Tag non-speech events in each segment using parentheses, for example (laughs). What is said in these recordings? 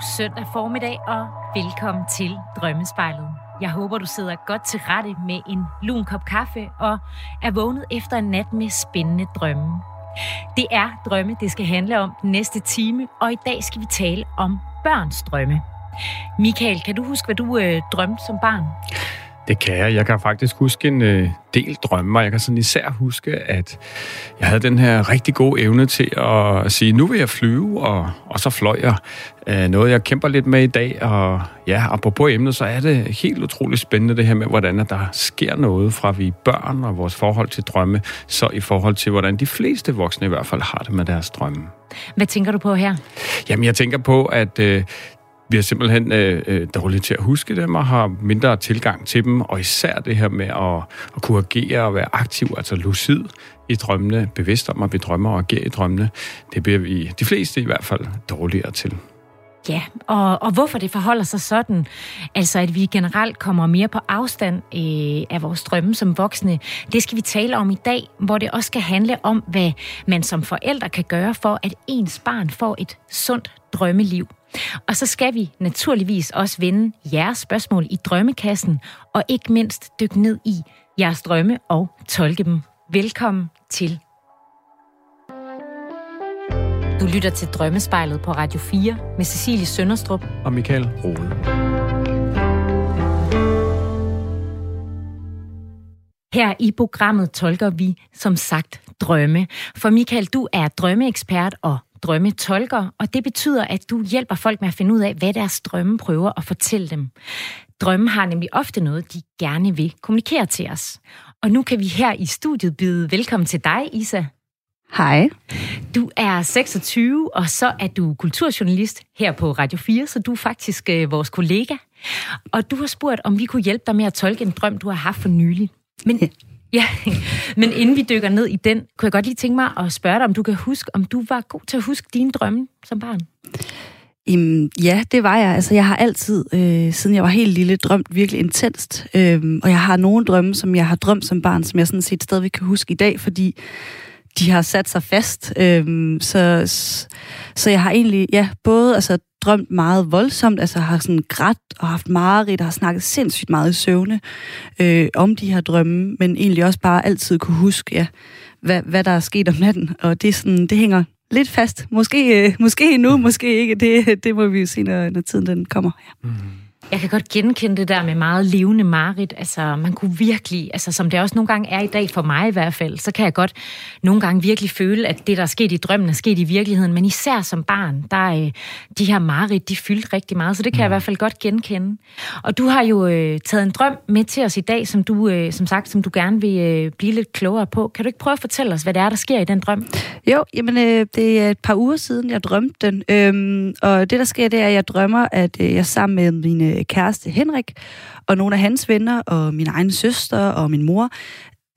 God søndag formiddag og velkommen til Drømmespejlet. Jeg håber, du sidder godt til rette med en lun kop kaffe og er vågnet efter en nat med spændende drømme. Det er drømme, det skal handle om den næste time, og i dag skal vi tale om børns drømme. Michael, kan du huske, hvad du øh, drømte som barn? Det kan jeg. Jeg kan faktisk huske en øh, del drømme, og jeg kan sådan især huske, at jeg havde den her rigtig gode evne til at sige, nu vil jeg flyve, og, og så fløj jeg. Øh, noget, jeg kæmper lidt med i dag, og ja, apropos emnet, så er det helt utroligt spændende det her med, hvordan der sker noget fra vi børn og vores forhold til drømme, så i forhold til, hvordan de fleste voksne i hvert fald har det med deres drømme. Hvad tænker du på her? Jamen, jeg tænker på, at øh, vi er simpelthen øh, øh, dårlige til at huske dem og har mindre tilgang til dem, og især det her med at, at kunne agere og være aktiv, altså lucid i drømmene, bevidst om at vi drømmer og agerer i drømmene, det bliver vi, de fleste i hvert fald, dårligere til. Ja, og, og hvorfor det forholder sig sådan, altså at vi generelt kommer mere på afstand øh, af vores drømme som voksne, det skal vi tale om i dag, hvor det også skal handle om, hvad man som forældre kan gøre for, at ens barn får et sundt drømmeliv. Og så skal vi naturligvis også vende jeres spørgsmål i drømmekassen, og ikke mindst dykke ned i jeres drømme og tolke dem. Velkommen til. Du lytter til Drømmespejlet på Radio 4 med Cecilie Sønderstrup og Michael Rode. Her i programmet tolker vi som sagt drømme. For Michael, du er drømmeekspert og drømmetolker, og det betyder, at du hjælper folk med at finde ud af, hvad deres drømme prøver at fortælle dem. Drømme har nemlig ofte noget, de gerne vil kommunikere til os. Og nu kan vi her i studiet byde velkommen til dig, Isa. Hej. Du er 26, og så er du kulturjournalist her på Radio 4, så du er faktisk øh, vores kollega. Og du har spurgt, om vi kunne hjælpe dig med at tolke en drøm, du har haft for nylig. Men ja. Ja, (laughs) men inden vi dykker ned i den, kunne jeg godt lige tænke mig at spørge dig, om du kan huske, om du var god til at huske dine drømme som barn? Um, ja, det var jeg. Altså, jeg har altid, øh, siden jeg var helt lille, drømt virkelig intenst. Øhm, og jeg har nogle drømme, som jeg har drømt som barn, som jeg sådan set stadigvæk kan huske i dag, fordi de har sat sig fast. Øhm, så, så jeg har egentlig, ja, både altså, drømt meget voldsomt, altså har sådan grædt og haft mareridt og har snakket sindssygt meget i søvne øh, om de her drømme, men egentlig også bare altid kunne huske, ja, hvad, hvad der er sket om natten. Og det, er sådan, det hænger lidt fast. Måske, øh, måske nu, måske ikke. Det, det må vi jo se, når, når tiden den kommer. Ja. Mm. Jeg kan godt genkende det der med meget levende marit. Altså, man kunne virkelig, altså som det også nogle gange er i dag for mig i hvert fald, så kan jeg godt nogle gange virkelig føle, at det, der er sket i drømmen, er sket i virkeligheden. Men især som barn, der er øh, de her marit, de fyldte rigtig meget, så det kan mm. jeg i mm. hvert fald godt genkende. Og du har jo øh, taget en drøm med til os i dag, som du, øh, som sagt, som du gerne vil øh, blive lidt klogere på. Kan du ikke prøve at fortælle os, hvad det er, der sker i den drøm? Jo, jamen øh, det er et par uger siden, jeg drømte den. Øhm, og det, der sker, det er, at jeg drømmer, at øh, jeg sammen med mine Øh, kæreste Henrik, og nogle af hans venner, og min egen søster og min mor,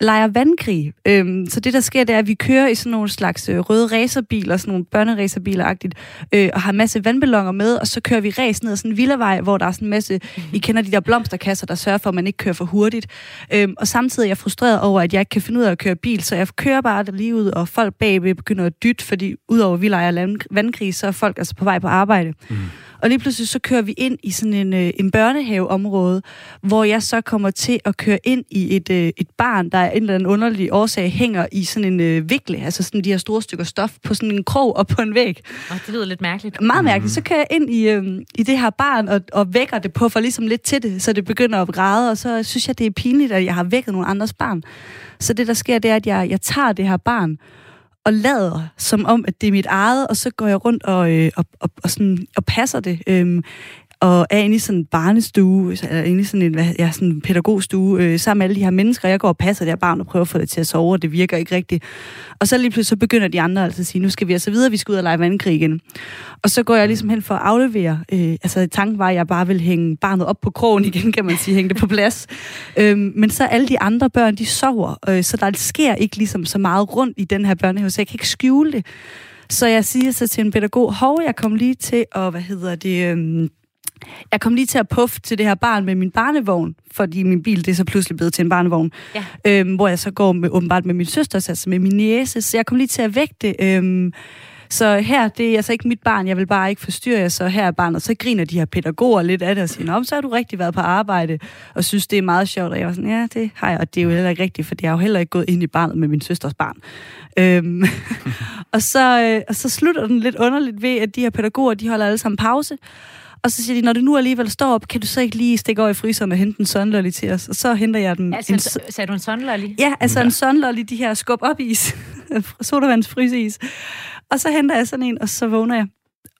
leger vandkrig. Øhm, så det, der sker, det er, at vi kører i sådan nogle slags øh, røde racerbiler, sådan nogle børneracerbiler-agtigt, øh, og har en masse vandballoner med, og så kører vi ræs ned ad sådan en villavej, hvor der er sådan en masse, I kender de der blomsterkasser, der sørger for, at man ikke kører for hurtigt. Øhm, og samtidig er jeg frustreret over, at jeg ikke kan finde ud af at køre bil, så jeg kører bare det lige ud, og folk bagved begynder at dytte, fordi udover at vi leger vandkrig, så er folk altså på vej på arbejde. Mm. Og lige pludselig så kører vi ind i sådan en, øh, en børnehaveområde, hvor jeg så kommer til at køre ind i et, øh, et barn, der er en eller anden underlig årsag hænger i sådan en øh, vikle, altså sådan de her store stykker stof på sådan en krog og på en væg. Og det lyder lidt mærkeligt. Meget mærkeligt. Så kører jeg ind i, øh, i det her barn og, og vækker det på for ligesom lidt til det, så det begynder at græde, og så synes jeg, det er pinligt, at jeg har vækket nogle andres barn. Så det, der sker, det er, at jeg, jeg tager det her barn, og lader som om, at det er mit eget, og så går jeg rundt og, øh, og, og, og, sådan, og passer det. Øhm, og er inde i sådan en barnestue, eller inde i sådan en, hvad, ja, sådan en pædagogstue, øh, sammen med alle de her mennesker. Jeg går og passer det her barn og prøver at få det til at sove, og det virker ikke rigtigt. Og så lige pludselig så begynder de andre altså at sige, nu skal vi altså videre, vi skal ud og lege vandkrig igen. Og så går jeg ligesom hen for at aflevere. Øh, altså tanken var, at jeg bare vil hænge barnet op på krogen igen, kan man sige, hænge det på plads. Øh, men så alle de andre børn, de sover, øh, så der sker ikke ligesom så meget rundt i den her børnehave, så jeg kan ikke skjule det. Så jeg siger så til en pædagog, hov, jeg kom lige til at, hvad hedder det, øh, jeg kom lige til at puffe til det her barn med min barnevogn, fordi min bil det er så pludselig blevet til en barnevogn, ja. øhm, hvor jeg så går med, åbenbart med min søster, altså med min næse, så jeg kom lige til at vække det. Øhm, Så her, det er altså ikke mit barn, jeg vil bare ikke forstyrre jer, så her er barnet. Så griner de her pædagoger lidt af det og siger, Nå, så har du rigtig været på arbejde, og synes, det er meget sjovt. Og jeg var sådan, ja, det har jeg, og det er jo heller ikke rigtigt, for jeg har jo heller ikke gået ind i barnet med min søsters barn. Øhm, (laughs) og, så, øh, og så slutter den lidt underligt ved, at de her pædagoger, de holder alle sammen pause, og så siger de, når du nu alligevel står op, kan du så ikke lige stikke over i fryseren og hente en sunlolly til os? Og så henter jeg den. Altså, en, sagde du en sunlolly? Ja, altså ja. en sunlolly, de her skub op is. (laughs) Sodavandsfryseis. Og så henter jeg sådan en, og så vågner jeg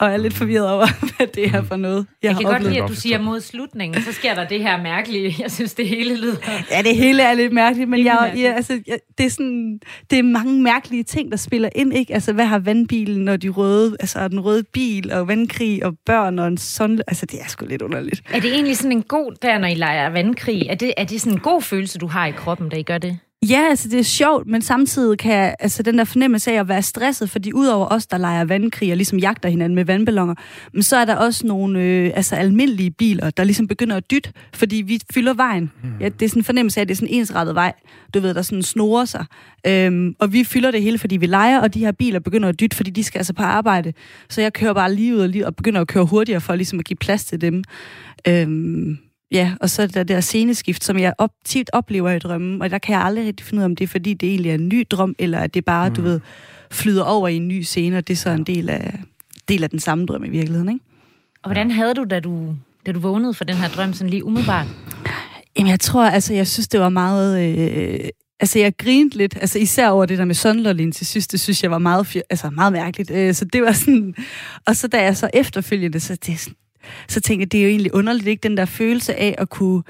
og er lidt forvirret over, (laughs) hvad det er for noget, jeg, jeg kan godt lide, at du siger mod slutningen, så sker der det her mærkelige. Jeg synes, det hele lyder... Ja, det hele er lidt mærkeligt, men jeg, mærkeligt. Ja, altså, jeg, det, er sådan, det er mange mærkelige ting, der spiller ind. Ikke? Altså, hvad har vandbilen og de røde, altså den røde bil og vandkrig og børn og en sådan... Altså, det er sgu lidt underligt. Er det egentlig sådan en god, der når I leger vandkrig, er det, er det sådan en god følelse, du har i kroppen, da I gør det? Ja, altså det er sjovt, men samtidig kan altså den der fornemmelse af at være stresset, fordi udover os, der leger vandkrig og ligesom jagter hinanden med vandballoner, men så er der også nogle øh, altså almindelige biler, der ligesom begynder at dytte, fordi vi fylder vejen. Mm. Ja, det er sådan en fornemmelse af, at det er sådan en ensrettet vej, du ved, der sådan snorer sig. Øhm, og vi fylder det hele, fordi vi leger, og de her biler begynder at dytte, fordi de skal altså på arbejde. Så jeg kører bare lige ud og, lige, og begynder at køre hurtigere for ligesom at give plads til dem. Øhm, Ja, og så der der sceneskift, som jeg op, tit oplever i drømmen, og der kan jeg aldrig rigtig finde ud af, om det er, fordi det egentlig er en ny drøm, eller at det bare, mm. du ved, flyder over i en ny scene, og det er så en del af, del af den samme drøm i virkeligheden, ikke? Og hvordan havde du, da du, da du vågnede for den her drøm, sådan lige umiddelbart? Jamen, jeg tror, altså, jeg synes, det var meget... Øh, altså, jeg grinte lidt, altså især over det der med Sunderlin til sidst, det synes jeg var meget, altså, meget mærkeligt. Øh, så det var sådan... Og så da jeg så efterfølgende, så det er sådan, så tænkte jeg, det er jo egentlig underligt, ikke den der følelse af at kunne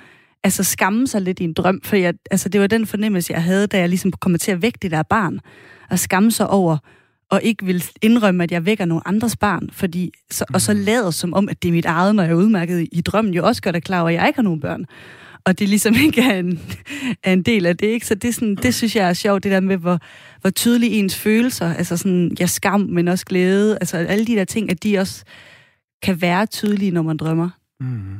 altså skamme sig lidt i en drøm, for jeg, altså, det var den fornemmelse, jeg havde, da jeg ligesom kom til at vække det der barn, og skamme sig over, og ikke vil indrømme, at jeg vækker nogle andres barn, fordi, så, og så lader som om, at det er mit eget, når jeg er udmærket i, drømmen, jo også gør det klar over, at jeg ikke har nogen børn. Og det ligesom (laughs) ikke er en, er en del af det, ikke? Så det, sådan, det synes jeg er sjovt, det der med, hvor, hvor tydelige ens følelser, altså sådan, jeg skam, men også glæde, altså alle de der ting, at de også kan være tydelige, når man drømmer. Mm.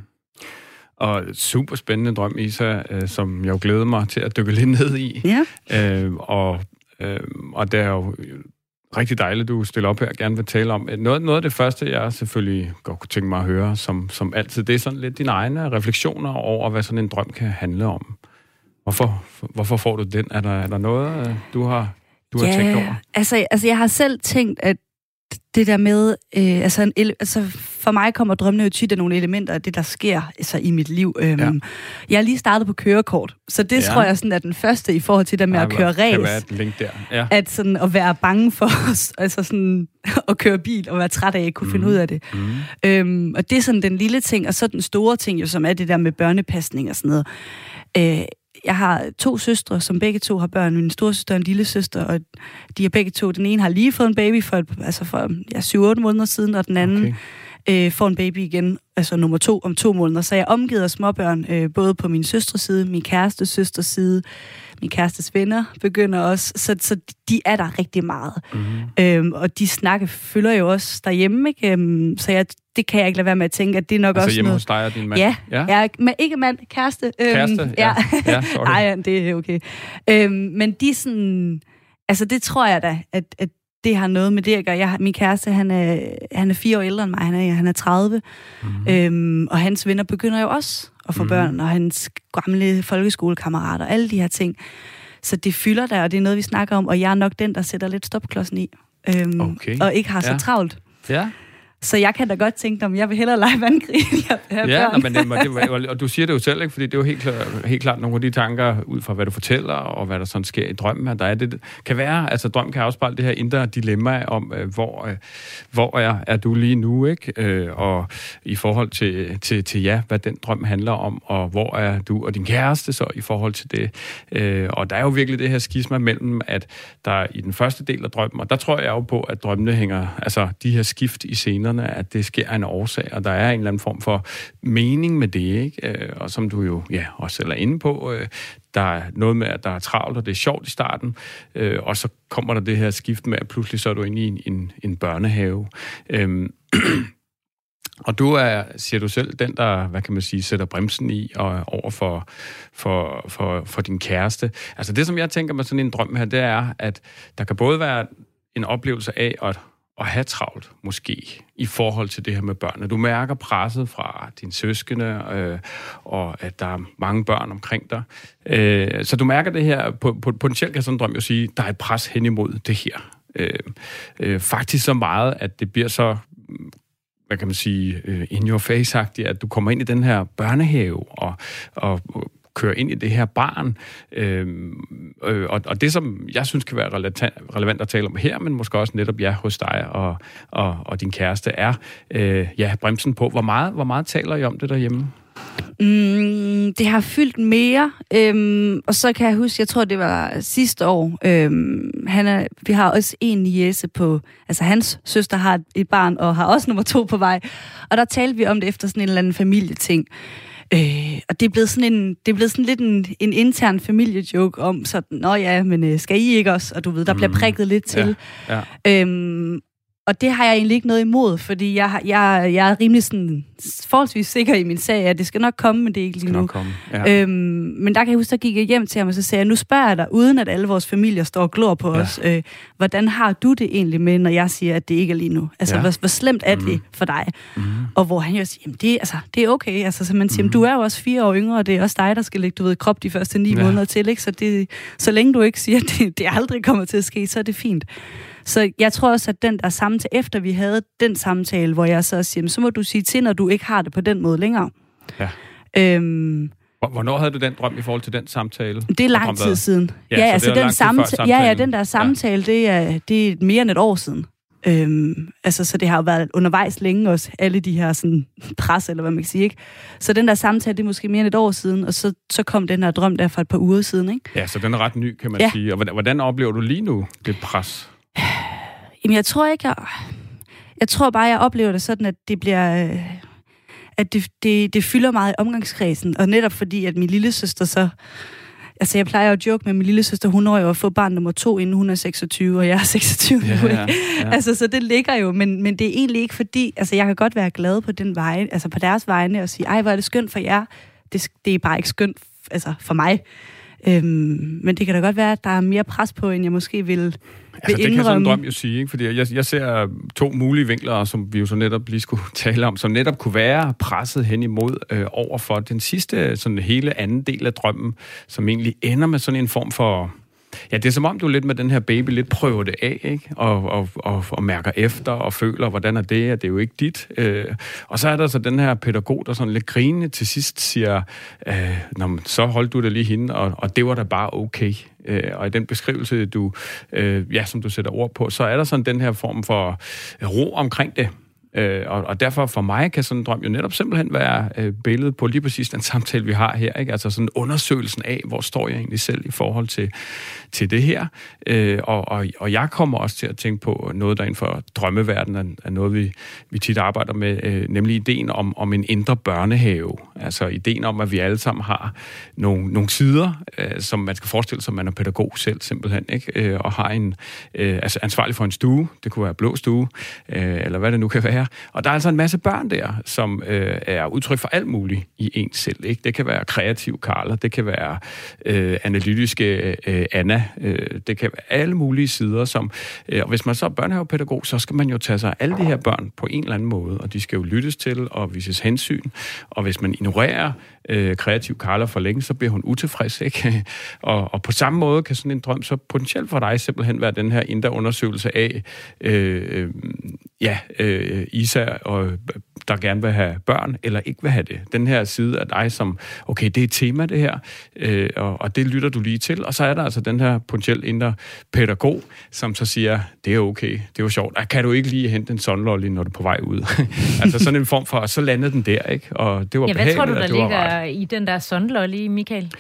Og super spændende drøm, Isa, øh, som jeg jo glæder mig til at dykke lidt ned i. Ja. Øh, og, øh, og det er jo rigtig dejligt, du stiller op her og gerne vil tale om. Noget, noget af det første, jeg selvfølgelig godt kunne tænke mig at høre, som, som altid, det er sådan lidt dine egne refleksioner over, hvad sådan en drøm kan handle om. Hvorfor, hvorfor får du den? Er der, er der noget, øh, du har, du har ja, tænkt over? Altså, altså, jeg har selv tænkt, at det der med, øh, altså, en, altså for mig kommer drømmene jo tit af nogle elementer af det, der sker altså, i mit liv. Øhm, ja. Jeg har lige startet på kørekort, så det ja. tror jeg sådan er den første i forhold til det med ja, at køre race. Kan link der. Ja. At, sådan, at være bange for (laughs) altså sådan, (laughs) at køre bil og være træt af at ikke kunne mm. finde ud af det. Mm. Øhm, og det er sådan den lille ting, og så den store ting, jo, som er det der med børnepasning og sådan noget. Øh, jeg har to søstre, som begge to har børn. Min store søster og en lille søster, og de er begge to. Den ene har lige fået en baby for, altså for ja, 7-8 måneder siden, og den anden okay. øh, får en baby igen, altså nummer to om to måneder. Så jeg er omgivet af småbørn, øh, både på min søstres side, min kæreste søsters side, min kærestes venner begynder også, så, så de er der rigtig meget. Mm-hmm. Øhm, og de snakke følger jo også derhjemme, ikke? Øhm, så jeg, det kan jeg ikke lade være med at tænke, at det er nok altså også hjemme noget... hos dig og din mand? Ja, ja. ja men ikke mand, kæreste. Øhm, kæreste, ja. ja. sorry. (laughs) Ja, det er okay. Øhm, men de sådan... Altså, det tror jeg da, at, at det har noget med det at gøre. Jeg, min kæreste, han er, han er fire år ældre end mig, han er, han er 30, mm-hmm. øhm, og hans venner begynder jo også at få mm-hmm. børn, og hans gamle folkeskolekammerater, alle de her ting. Så det fylder der, og det er noget, vi snakker om, og jeg er nok den, der sætter lidt stopklodsen i, øhm, okay. og ikke har så ja. travlt. Ja. Så jeg kan da godt tænke, om jeg vil hellere lege vandkrig, end jeg vil have ja, børn. men, det, og du siger det jo selv, ikke? fordi det er jo helt klart, helt klart nogle af de tanker, ud fra hvad du fortæller, og hvad der sådan sker i drømmen, at der er det, kan være, altså drøm kan afspejle det her indre dilemma om, øh, hvor, øh, hvor er, er du lige nu, ikke? Øh, og i forhold til, til, til, ja, hvad den drøm handler om, og hvor er du og din kæreste så i forhold til det. Og der er jo virkelig det her skisma mellem, at der i den første del af drømmen, og der tror jeg jo på, at drømmene hænger, altså de her skift i scener, billederne, at det sker en årsag, og der er en eller anden form for mening med det, ikke? Øh, og som du jo ja, også selv er inde på, øh, der er noget med, at der er travlt, og det er sjovt i starten, øh, og så kommer der det her skift med, at pludselig så er du inde i en, en, en børnehave. Øhm, (clears throat) og du er, siger du selv, den, der, hvad kan man sige, sætter bremsen i og over for, for, for, for din kæreste. Altså det, som jeg tænker med sådan en drøm her, det er, at der kan både være en oplevelse af at at have travlt, måske, i forhold til det her med børnene. Du mærker presset fra dine søskende, øh, og at der er mange børn omkring dig. Øh, så du mærker det her, på, på, potentielt kan sådan en drøm jo sige, der er et pres hen imod det her. Øh, øh, faktisk så meget, at det bliver så hvad kan man sige, øh, in your face at du kommer ind i den her børnehave og, og kører ind i det her barn. Øh, øh, og, og det, som jeg synes kan være relevant, at tale om her, men måske også netop ja, hos dig og, og, og din kæreste, er øh, ja, bremsen på. Hvor meget, hvor meget taler I om det derhjemme? Mm, det har fyldt mere, øhm, og så kan jeg huske, jeg tror det var sidste år, øhm, han er, vi har også en niece på, altså hans søster har et barn, og har også nummer to på vej, og der talte vi om det efter sådan en eller anden familieting. Øh, og det er blevet sådan, en, det er blevet sådan lidt en, en intern familiejoke om sådan, nå ja, men øh, skal I ikke også? Og du ved, der bliver mm. prikket lidt til. Ja, ja. Øhm, og det har jeg egentlig ikke noget imod, fordi jeg, jeg, jeg er rimelig sådan, forholdsvis sikker i min sag, at det skal nok komme, men det er ikke lige nu. Komme, ja. øhm, men der kan jeg huske, der gik jeg hjem til ham, og så sagde jeg, nu spørger jeg dig, uden at alle vores familier står og glor på ja. os, øh, hvordan har du det egentlig med, når jeg siger, at det ikke er lige nu? Altså, ja. hvor, hvor slemt er det mm. for dig? Mm. Og hvor han jo siger, jamen det, altså, det er okay. Altså, så man siger, mm. du er jo også fire år yngre, og det er også dig, der skal lægge, du ved, krop de første ni ja. måneder til, ikke? Så, det, så længe du ikke siger, at det, det aldrig kommer til at ske, så er det fint. Så jeg tror også, at den der samtale, efter vi havde den samtale, hvor jeg så siger, så må du sige til, når du ikke har det på den måde længere. Ja. Øhm, Hvornår havde du den drøm i forhold til den samtale? Det er lang tid siden. Ja, ja altså den samtale, ja, ja, den der samtale, ja. det, er, det er mere end et år siden. Øhm, altså, så det har jo været undervejs længe også, alle de her sådan, pres, eller hvad man kan sige, ikke? Så den der samtale, det er måske mere end et år siden, og så, så kom den her drøm der for et par uger siden, ikke? Ja, så den er ret ny, kan man ja. sige. Og hvordan, hvordan oplever du lige nu det pres? Jamen, jeg tror ikke, jeg... Jeg tror bare, jeg oplever det sådan, at det bliver... Øh, at det, det, det fylder meget i omgangskredsen, og netop fordi, at min lille søster så... Altså, jeg plejer at joke med min lille søster, hun når jo at få barn nummer to, inden hun er 26, og jeg er 26 ja, nu, ikke? Ja, ja. Altså, så det ligger jo, men, men det er egentlig ikke fordi... Altså, jeg kan godt være glad på den vej, altså på deres vegne, og sige, ej, hvor er det skønt for jer. Det, det er bare ikke skønt altså, for mig. Øhm, men det kan da godt være, at der er mere pres på, end jeg måske vil Altså, det kan sådan en drøm jo sige, ikke? fordi jeg, jeg ser to mulige vinkler, som vi jo så netop lige skulle (laughs) tale om, som netop kunne være presset hen imod øh, over for den sidste, sådan hele anden del af drømmen, som egentlig ender med sådan en form for Ja, det er som om, du lidt med den her baby lidt prøver det af, ikke? Og, og, og, og mærker efter og føler, hvordan er det, at det er jo ikke dit. Øh, og så er der så den her pædagog, der sådan lidt grinende til sidst siger, øh, Nå, så holdt du det lige hende, og, og det var da bare okay. Øh, og i den beskrivelse, du, øh, ja, som du sætter ord på, så er der sådan den her form for ro omkring det. Øh, og, og derfor for mig kan sådan en drøm jo netop simpelthen være øh, billedet på lige præcis den samtale, vi har her. Ikke? Altså sådan undersøgelsen af, hvor står jeg egentlig selv i forhold til, til det her. Øh, og, og, og jeg kommer også til at tænke på noget, der inden for drømmeverdenen er noget, vi, vi tit arbejder med, øh, nemlig ideen om, om en indre børnehave. Altså ideen om, at vi alle sammen har nogle, nogle sider, øh, som man skal forestille sig, at man er pædagog selv simpelthen, ikke? Øh, og har en, øh, altså ansvarlig for en stue, det kunne være blå stue, øh, eller hvad det nu kan være, være. Og der er altså en masse børn der, som øh, er udtryk for alt muligt i en selv. Ikke? Det kan være kreativ Karla, det kan være øh, analytiske øh, Anna, øh, det kan være alle mulige sider. Som, øh, og hvis man så er børnehavepædagog, så skal man jo tage sig af alle de her børn på en eller anden måde, og de skal jo lyttes til og vises hensyn. Og hvis man ignorerer øh, kreativ Karla for længe, så bliver hun utilfreds. Ikke? (laughs) og, og på samme måde kan sådan en drøm så potentielt for dig simpelthen være den her indre undersøgelse af, øh, øh ja, øh, især og, der gerne vil have børn, eller ikke vil have det. Den her side af dig, som, okay, det er et tema, det her, øh, og, og det lytter du lige til. Og så er der altså den her potentielt indre pædagog, som så siger, det er okay, det er jo sjovt. Kan du ikke lige hente en sonlolly, når du er på vej ud? (laughs) altså sådan en form for, og så landede den der, ikke? Og det var ja, hvad tror du, der ligger i den der sonlolly, Michael?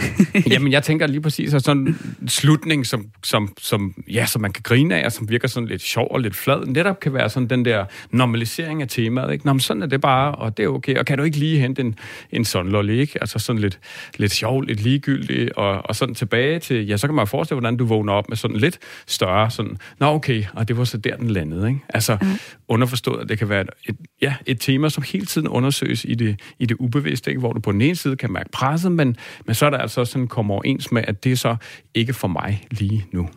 (laughs) Jamen, jeg tænker lige præcis, at sådan en slutning, som, som, som, ja, som man kan grine af, og som virker sådan lidt sjov og lidt flad, netop kan være sådan den der normalisering af temaet. Ikke? Nå, men sådan er det bare, og det er okay. Og kan du ikke lige hente en, en sådan ikke? Altså sådan lidt, lidt sjov, lidt ligegyldig, og, og sådan tilbage til, ja, så kan man forestille, hvordan du vågner op med sådan lidt større, sådan, nå okay, og det var så der, den landede. Ikke? Altså, mm. underforstået, at det kan være et, ja, et tema, som hele tiden undersøges i det, i det ubevidste, ikke? hvor du på den ene side kan mærke presset, men, men så er der altså sådan kommer overens med, at det er så ikke for mig lige nu.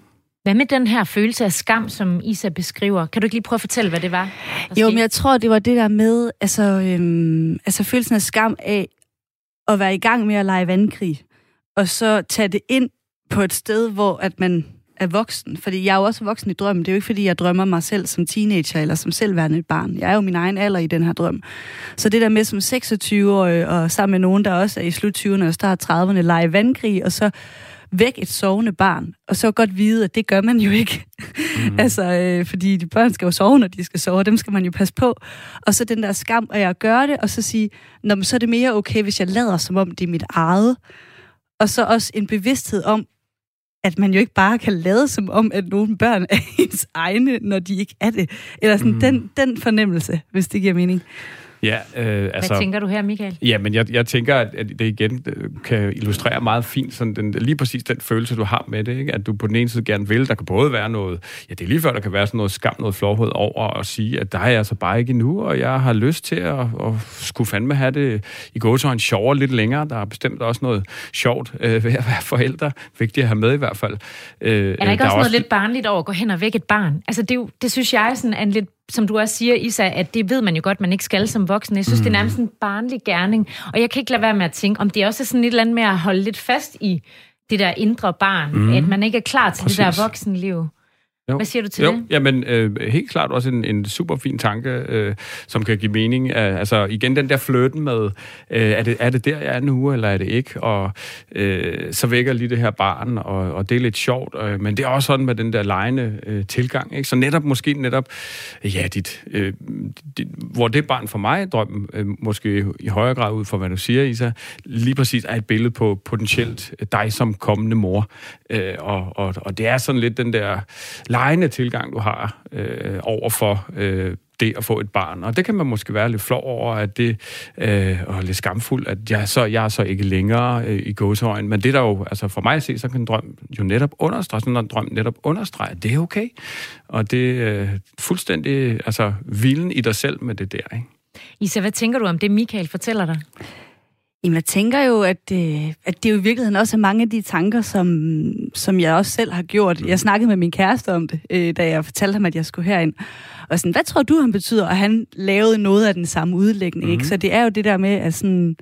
Hvad med den her følelse af skam, som Isa beskriver? Kan du ikke lige prøve at fortælle, hvad det var? Jo, men jeg tror, det var det der med, altså, øhm, altså følelsen af skam af at være i gang med at lege vandkrig, og så tage det ind på et sted, hvor at man er voksen. Fordi jeg er jo også voksen i drømmen. Det er jo ikke, fordi jeg drømmer mig selv som teenager eller som selvværende et barn. Jeg er jo min egen alder i den her drøm. Så det der med som 26-årig og sammen med nogen, der også er i slut 20'erne og start 30'erne, lege vandkrig, og så væk et sovende barn, og så godt vide, at det gør man jo ikke. Mm. (laughs) altså, øh, fordi de børn skal jo sove, når de skal sove, og dem skal man jo passe på. Og så den der skam af at gøre det, og så sige, Nå, men så er det mere okay, hvis jeg lader som om det er mit eget. Og så også en bevidsthed om, at man jo ikke bare kan lade som om, at nogle børn er (laughs) ens egne, når de ikke er det. Eller sådan mm. den, den fornemmelse, hvis det giver mening. Ja, øh, altså, Hvad tænker du her, Michael? Ja, men jeg, jeg tænker, at, at det igen øh, kan illustrere meget fint sådan den, lige præcis den følelse, du har med det. Ikke? At du på den ene side gerne vil. Der kan både være noget, ja, det er lige før, der kan være sådan noget skam, noget flåhed over at sige, at der er jeg altså bare ikke endnu, og jeg har lyst til at, at skulle fandme have det i en sjovere lidt længere. Der er bestemt også noget sjovt øh, ved at være forældre. Vigtigt at have med i hvert fald. Øh, er der ikke der også noget også... lidt barnligt over at gå hen og vække et barn? Altså, det, det synes jeg sådan er en lidt som du også siger, Isa, at det ved man jo godt, man ikke skal som voksen. Jeg synes, mm. det er nærmest en barnlig gerning. Og jeg kan ikke lade være med at tænke, om det også er sådan et eller andet med at holde lidt fast i det der indre barn. Mm. At man ikke er klar til Præcis. det der voksenliv. Jo. Hvad siger du til jo. det? Jamen, øh, helt klart også en, en super fin tanke, øh, som kan give mening. Uh, altså, igen, den der flirten med, øh, er, det, er det der, jeg er nu, eller er det ikke? Og øh, så vækker lige det her barn, og, og det er lidt sjovt. Øh, men det er også sådan med den der lejende øh, tilgang. Ikke? Så netop, måske netop, ja, dit, øh, dit, hvor det barn for mig, drømmen, øh, måske i højere grad ud fra, hvad du siger, Isa, lige præcis er et billede på potentielt dig som kommende mor. Øh, og, og, og det er sådan lidt den der lejende tilgang, du har øh, over for øh, det at få et barn. Og det kan man måske være lidt flov over, at det øh, og lidt skamfuld, at jeg, så, jeg er så ikke længere øh, i gåsehøjen. Men det der jo, altså for mig at se, så kan en drøm jo netop understrege, sådan en drøm netop understrege, at det er okay. Og det er øh, fuldstændig, altså hvilen i dig selv med det der, ikke? Isa, hvad tænker du om det, Michael fortæller dig? Jamen, jeg tænker jo, at, øh, at det jo i virkeligheden også er mange af de tanker, som, som jeg også selv har gjort. Jeg snakkede med min kæreste om det, øh, da jeg fortalte ham, at jeg skulle herind. Og sådan, hvad tror du, han betyder? Og han lavede noget af den samme udlægning, mm-hmm. ikke? Mhm. Så det er jo det der med, at sådan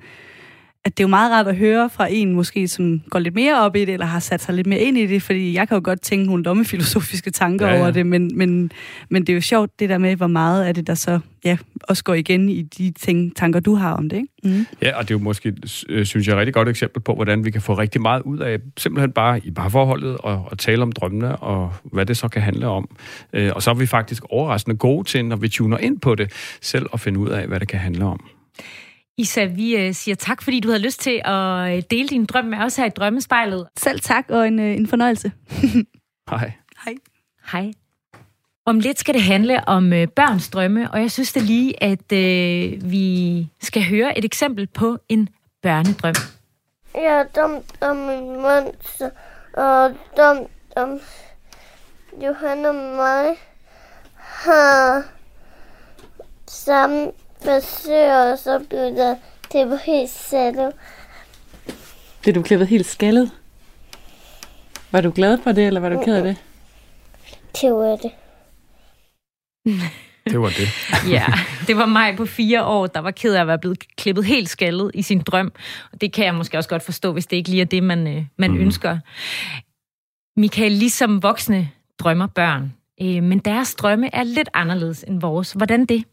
at det er jo meget rart at høre fra en, måske som går lidt mere op i det, eller har sat sig lidt mere ind i det, fordi jeg kan jo godt tænke nogle dumme filosofiske tanker ja, ja. over det, men, men, men det er jo sjovt det der med, hvor meget af det, der så ja, også går igen i de ting, tanker, du har om det. Ikke? Mm. Ja, og det er jo måske, øh, synes jeg, et rigtig godt eksempel på, hvordan vi kan få rigtig meget ud af simpelthen bare i parforholdet og, og tale om drømmene, og hvad det så kan handle om. Øh, og så er vi faktisk overraskende gode til, når vi tuner ind på det, selv at finde ud af, hvad det kan handle om. Isa, vi øh, siger tak, fordi du havde lyst til at øh, dele din drøm med os her i Drømmespejlet. Selv tak, og en, øh, en fornøjelse. (laughs) Hej. Hej. Hej. Om lidt skal det handle om øh, børns drømme, og jeg synes det lige, at øh, vi skal høre et eksempel på en børnedrøm. Jeg er dum, dum en monster, og dum, dum Johanna og mig har sammen frisør, og så blev der klippet helt skaldet. Blev du klippet helt skaldet? Var du glad for det, eller var du ked af det? Det var det. Det var det. (laughs) ja, det var mig på fire år, der var ked af at være blevet klippet helt skaldet i sin drøm. Og det kan jeg måske også godt forstå, hvis det ikke lige er det, man, øh, man mm. ønsker. Michael, ligesom voksne drømmer børn, øh, men deres drømme er lidt anderledes end vores. Hvordan det?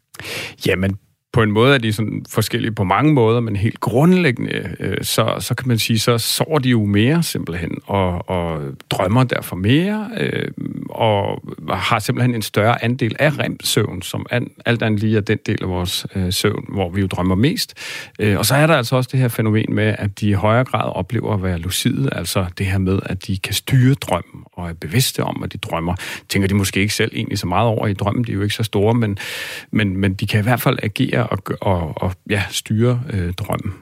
Jamen, på en måde er de sådan forskellige på mange måder, men helt grundlæggende, øh, så, så kan man sige, så sover de jo mere simpelthen, og, og drømmer derfor mere, øh, og har simpelthen en større andel af REM-søvn, som an, alt andet lige er den del af vores øh, søvn, hvor vi jo drømmer mest. Øh, og så er der altså også det her fænomen med, at de i højere grad oplever at være lucide, altså det her med, at de kan styre drømmen, og er bevidste om, at de drømmer. Tænker de måske ikke selv egentlig så meget over i drømmen, de er jo ikke så store, men, men, men de kan i hvert fald agere og, og, og ja, styre øh, drømmen.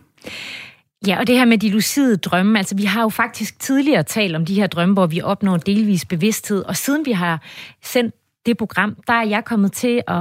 Ja, og det her med de lucide drømme, altså vi har jo faktisk tidligere talt om de her drømme, hvor vi opnår delvis bevidsthed, og siden vi har sendt det program, der er jeg kommet til at,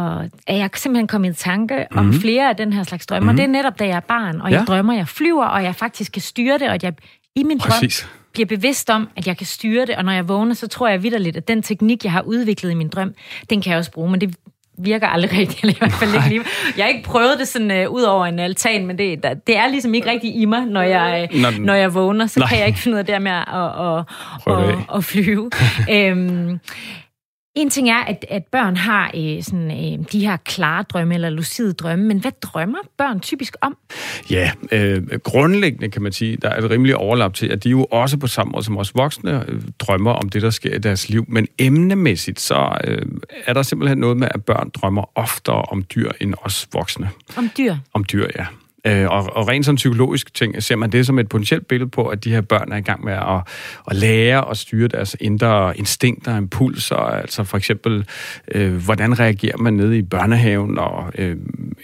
er jeg simpelthen kommet i tanke om mm-hmm. flere af den her slags drømme. Mm-hmm. Det er netop, da jeg er barn, og ja. jeg drømmer, jeg flyver, og jeg faktisk kan styre det, og jeg i min Præcis. drøm bliver bevidst om, at jeg kan styre det, og når jeg vågner, så tror jeg vidderligt, at den teknik, jeg har udviklet i min drøm, den kan jeg også bruge, men det virker aldrig (laughs) rigtigt, eller i hvert fald ikke lige. Jeg har ikke prøvet det sådan uh, ud over en altan, men det, det er ligesom ikke rigtigt i mig, når jeg, når, når jeg vågner, så nej. kan jeg ikke finde ud af det med at, at, at, at, at flyve. (laughs) øhm, en ting er, at, at børn har øh, sådan, øh, de her klare drømme eller lucide drømme, men hvad drømmer børn typisk om? Ja, øh, grundlæggende kan man sige, der er et rimelig overlap til, at de jo også på samme måde som os voksne øh, drømmer om det, der sker i deres liv. Men emnemæssigt, så øh, er der simpelthen noget med, at børn drømmer oftere om dyr end os voksne. Om dyr? Om dyr, ja. Øh, og, og rent sådan psykologisk ting, ser man det som et potentielt billede på, at de her børn er i gang med at, at lære og styre deres indre instinkter og impulser. Altså for eksempel, øh, hvordan reagerer man nede i børnehaven, når øh,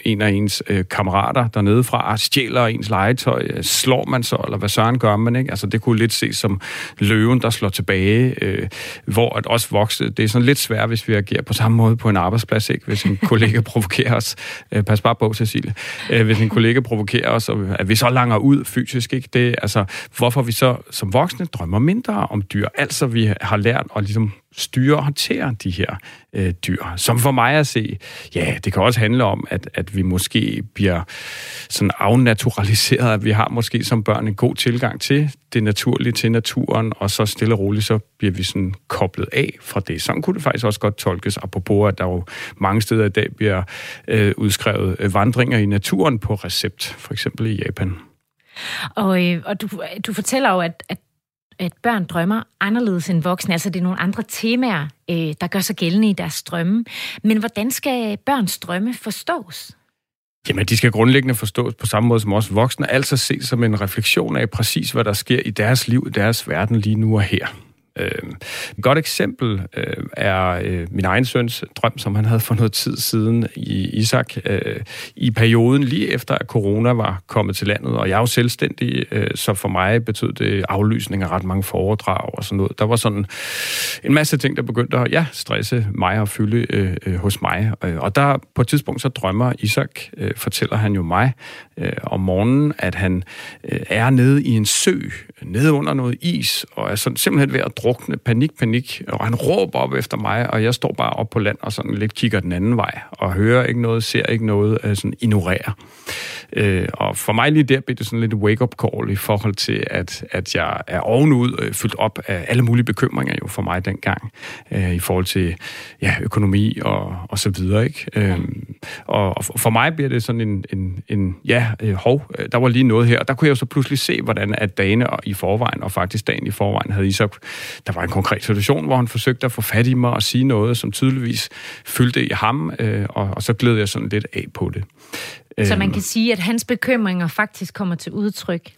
en af ens øh, kammerater dernede fra stjæler ens legetøj. Øh, slår man så, eller hvad søren gør man? Ikke? Altså det kunne lidt ses som løven, der slår tilbage, øh, hvor at os voksne, det er sådan lidt svært, hvis vi agerer på samme måde på en arbejdsplads, ikke? hvis en kollega (laughs) provokerer os. Øh, pas bare på, Cecilie. Øh, hvis en kollega provokerer os, og at vi så langer ud fysisk. Ikke? Det, altså, hvorfor vi så som voksne drømmer mindre om dyr. Altså, vi har lært at ligesom styre og håndtere de her øh, dyr. Som for mig at se, ja, det kan også handle om, at, at vi måske bliver sådan afnaturaliseret, at vi har måske som børn en god tilgang til det naturlige, til naturen, og så stille og roligt, så bliver vi sådan koblet af fra det. Sådan kunne det faktisk også godt tolkes, apropos at der jo mange steder i dag bliver øh, udskrevet øh, vandringer i naturen på recept, for eksempel i Japan. Og, øh, og du, du fortæller jo, at, at at børn drømmer anderledes end voksne. Altså det er nogle andre temaer, øh, der gør sig gældende i deres drømme. Men hvordan skal børns drømme forstås? Jamen, de skal grundlæggende forstås på samme måde som os voksne, altså ses som en refleksion af præcis, hvad der sker i deres liv, i deres verden lige nu og her. Øh, et godt eksempel øh, er øh, min egen søns drøm, som han havde for noget tid siden i Isak, øh, i perioden lige efter, at corona var kommet til landet. Og jeg er jo selvstændig, øh, så for mig betød det aflysning af ret mange foredrag og sådan noget. Der var sådan en masse ting, der begyndte at ja, stresse mig og fylde øh, øh, hos mig. Øh, og der på et tidspunkt så drømmer Isak, øh, fortæller han jo mig øh, om morgenen, at han øh, er nede i en sø, nede under noget is, og er sådan simpelthen ved at drukne, panik, panik, og han råber op efter mig, og jeg står bare op på land og sådan lidt kigger den anden vej, og hører ikke noget, ser ikke noget, øh, sådan ignorerer. Øh, og for mig lige der blev det sådan lidt wake-up call i forhold til, at, at jeg er ovenud øh, fyldt op af alle mulige bekymringer jo for mig dengang, øh, i forhold til ja, økonomi og, og så videre. Ikke? Øh, og, og for mig bliver det sådan en, en, en ja, øh, hov, øh, der var lige noget her, og der kunne jeg jo så pludselig se, hvordan at dagene i forvejen, og faktisk dagen i forvejen, havde I så der var en konkret situation, hvor han forsøgte at få fat i mig og sige noget, som tydeligvis fyldte i ham, øh, og, og så gled jeg sådan lidt af på det. Så man øhm. kan sige, at hans bekymringer faktisk kommer til udtryk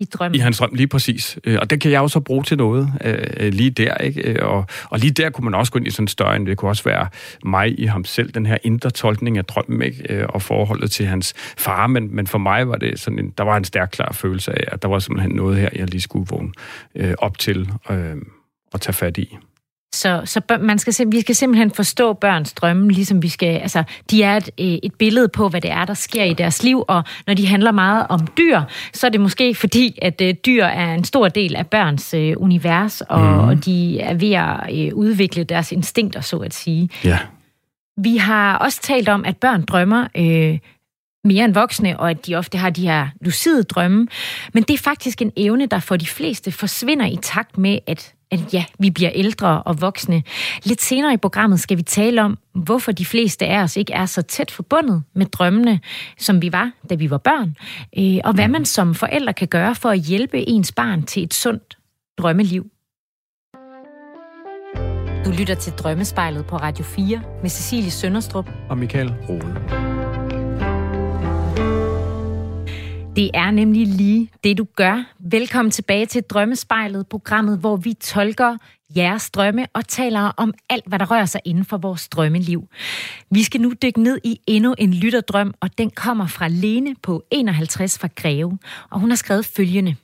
i drømmen. I hans drøm, lige præcis. Øh, og det kan jeg også bruge til noget øh, øh lige der. Ikke? Øh, og, og lige der kunne man også gå ind i sådan en større, det kunne også være mig i ham selv, den her indre tolkning af drømmen, ikke? og forholdet til hans far. Men, men for mig var det sådan en, der var en stærk klar følelse af, at der var simpelthen noget her, jeg lige skulle vågne op til øh, og tage fat i. Så, så man skal, vi skal simpelthen forstå børns drømme, ligesom vi skal, altså, de er et, øh, et billede på, hvad det er, der sker i deres liv, og når de handler meget om dyr, så er det måske fordi, at uh, dyr er en stor del af børns uh, univers, og, mm. og de er ved at uh, udvikle deres instinkter, så at sige. Ja. Vi har også talt om, at børn drømmer uh, mere end voksne, og at de ofte har de her lucide drømme. Men det er faktisk en evne, der for de fleste forsvinder i takt med, at at ja, vi bliver ældre og voksne. Lidt senere i programmet skal vi tale om, hvorfor de fleste af os ikke er så tæt forbundet med drømmene, som vi var, da vi var børn, øh, og hvad man som forældre kan gøre for at hjælpe ens barn til et sundt drømmeliv. Du lytter til Drømmespejlet på Radio 4 med Cecilie Sønderstrup og Michael Rode. Det er nemlig lige det, du gør. Velkommen tilbage til Drømmespejlet, programmet, hvor vi tolker jeres drømme og taler om alt, hvad der rører sig inden for vores drømmeliv. Vi skal nu dykke ned i endnu en lytterdrøm, og den kommer fra Lene på 51 fra Greve, og hun har skrevet følgende.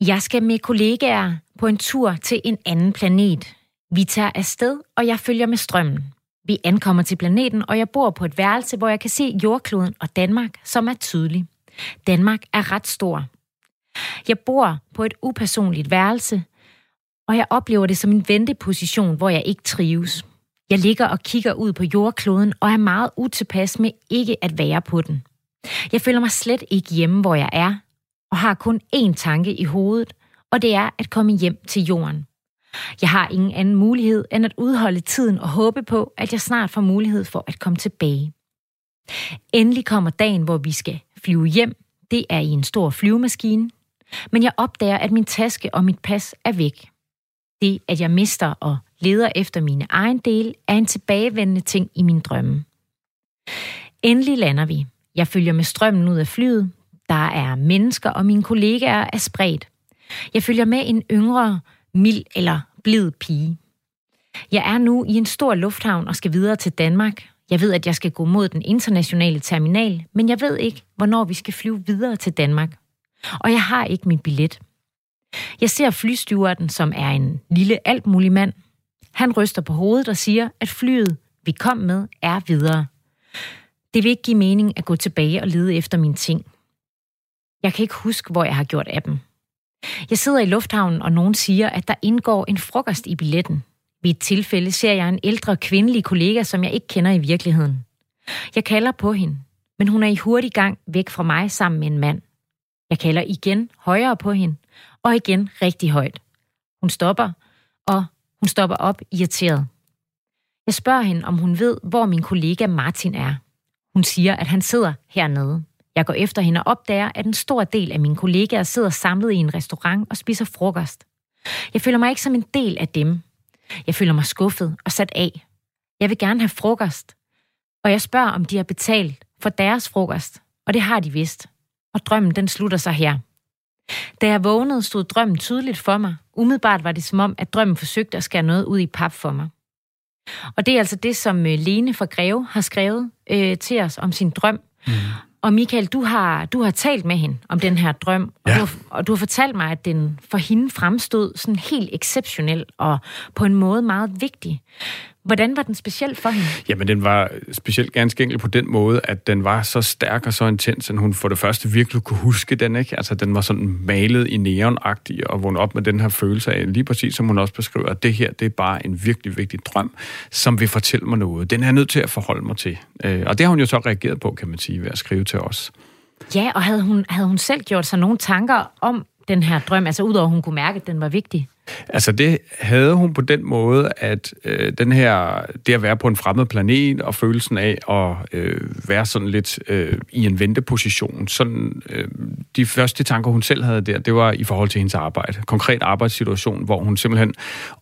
Jeg skal med kollegaer på en tur til en anden planet. Vi tager afsted, og jeg følger med strømmen. Vi ankommer til planeten, og jeg bor på et værelse, hvor jeg kan se jordkloden og Danmark, som er tydelig. Danmark er ret stor. Jeg bor på et upersonligt værelse, og jeg oplever det som en venteposition, hvor jeg ikke trives. Jeg ligger og kigger ud på jordkloden og er meget utilpas med ikke at være på den. Jeg føler mig slet ikke hjemme, hvor jeg er, og har kun én tanke i hovedet, og det er at komme hjem til jorden. Jeg har ingen anden mulighed end at udholde tiden og håbe på, at jeg snart får mulighed for at komme tilbage. Endelig kommer dagen, hvor vi skal flyve hjem. Det er i en stor flyvemaskine. Men jeg opdager, at min taske og mit pas er væk. Det, at jeg mister og leder efter mine egen dele, er en tilbagevendende ting i min drømme. Endelig lander vi. Jeg følger med strømmen ud af flyet. Der er mennesker, og mine kollegaer er spredt. Jeg følger med en yngre, mild eller blid pige. Jeg er nu i en stor lufthavn og skal videre til Danmark. Jeg ved, at jeg skal gå mod den internationale terminal, men jeg ved ikke, hvornår vi skal flyve videre til Danmark. Og jeg har ikke min billet. Jeg ser flystyverden, som er en lille altmulig mand. Han ryster på hovedet og siger, at flyet, vi kom med, er videre. Det vil ikke give mening at gå tilbage og lede efter mine ting. Jeg kan ikke huske, hvor jeg har gjort af dem. Jeg sidder i lufthavnen, og nogen siger, at der indgår en frokost i billetten. Ved et tilfælde ser jeg en ældre kvindelig kollega, som jeg ikke kender i virkeligheden. Jeg kalder på hende, men hun er i hurtig gang væk fra mig sammen med en mand. Jeg kalder igen højere på hende, og igen rigtig højt. Hun stopper, og hun stopper op irriteret. Jeg spørger hende, om hun ved, hvor min kollega Martin er. Hun siger, at han sidder hernede. Jeg går efter hende og opdager, at en stor del af mine kollegaer sidder samlet i en restaurant og spiser frokost. Jeg føler mig ikke som en del af dem. Jeg føler mig skuffet og sat af. Jeg vil gerne have frokost. Og jeg spørger, om de har betalt for deres frokost. Og det har de vist. Og drømmen, den slutter sig her. Da jeg vågnede, stod drømmen tydeligt for mig. Umiddelbart var det som om, at drømmen forsøgte at skære noget ud i pap for mig. Og det er altså det, som øh, Lene fra Greve har skrevet øh, til os om sin drøm. Mm. Og Michael, du har, du har talt med hende om den her drøm, ja. og, du har, og du har fortalt mig, at den for hende fremstod sådan helt exceptionel og på en måde meget vigtig. Hvordan var den speciel for hende? Jamen, den var specielt ganske enkelt på den måde, at den var så stærk og så intens, at hun for det første virkelig kunne huske den, ikke? Altså, den var sådan malet i neonagtig og vågne op med den her følelse af, lige præcis som hun også beskriver, at det her, det er bare en virkelig vigtig drøm, som vil fortælle mig noget. Den er jeg nødt til at forholde mig til. Øh, og det har hun jo så reageret på, kan man sige, ved at skrive til os. Ja, og havde hun, havde hun selv gjort sig nogle tanker om den her drøm, altså udover at hun kunne mærke, at den var vigtig? Altså det havde hun på den måde, at øh, den her, det at være på en fremmed planet og følelsen af at øh, være sådan lidt øh, i en venteposition, sådan øh, de første tanker hun selv havde der, det var i forhold til hendes arbejde. Konkret arbejdssituation, hvor hun simpelthen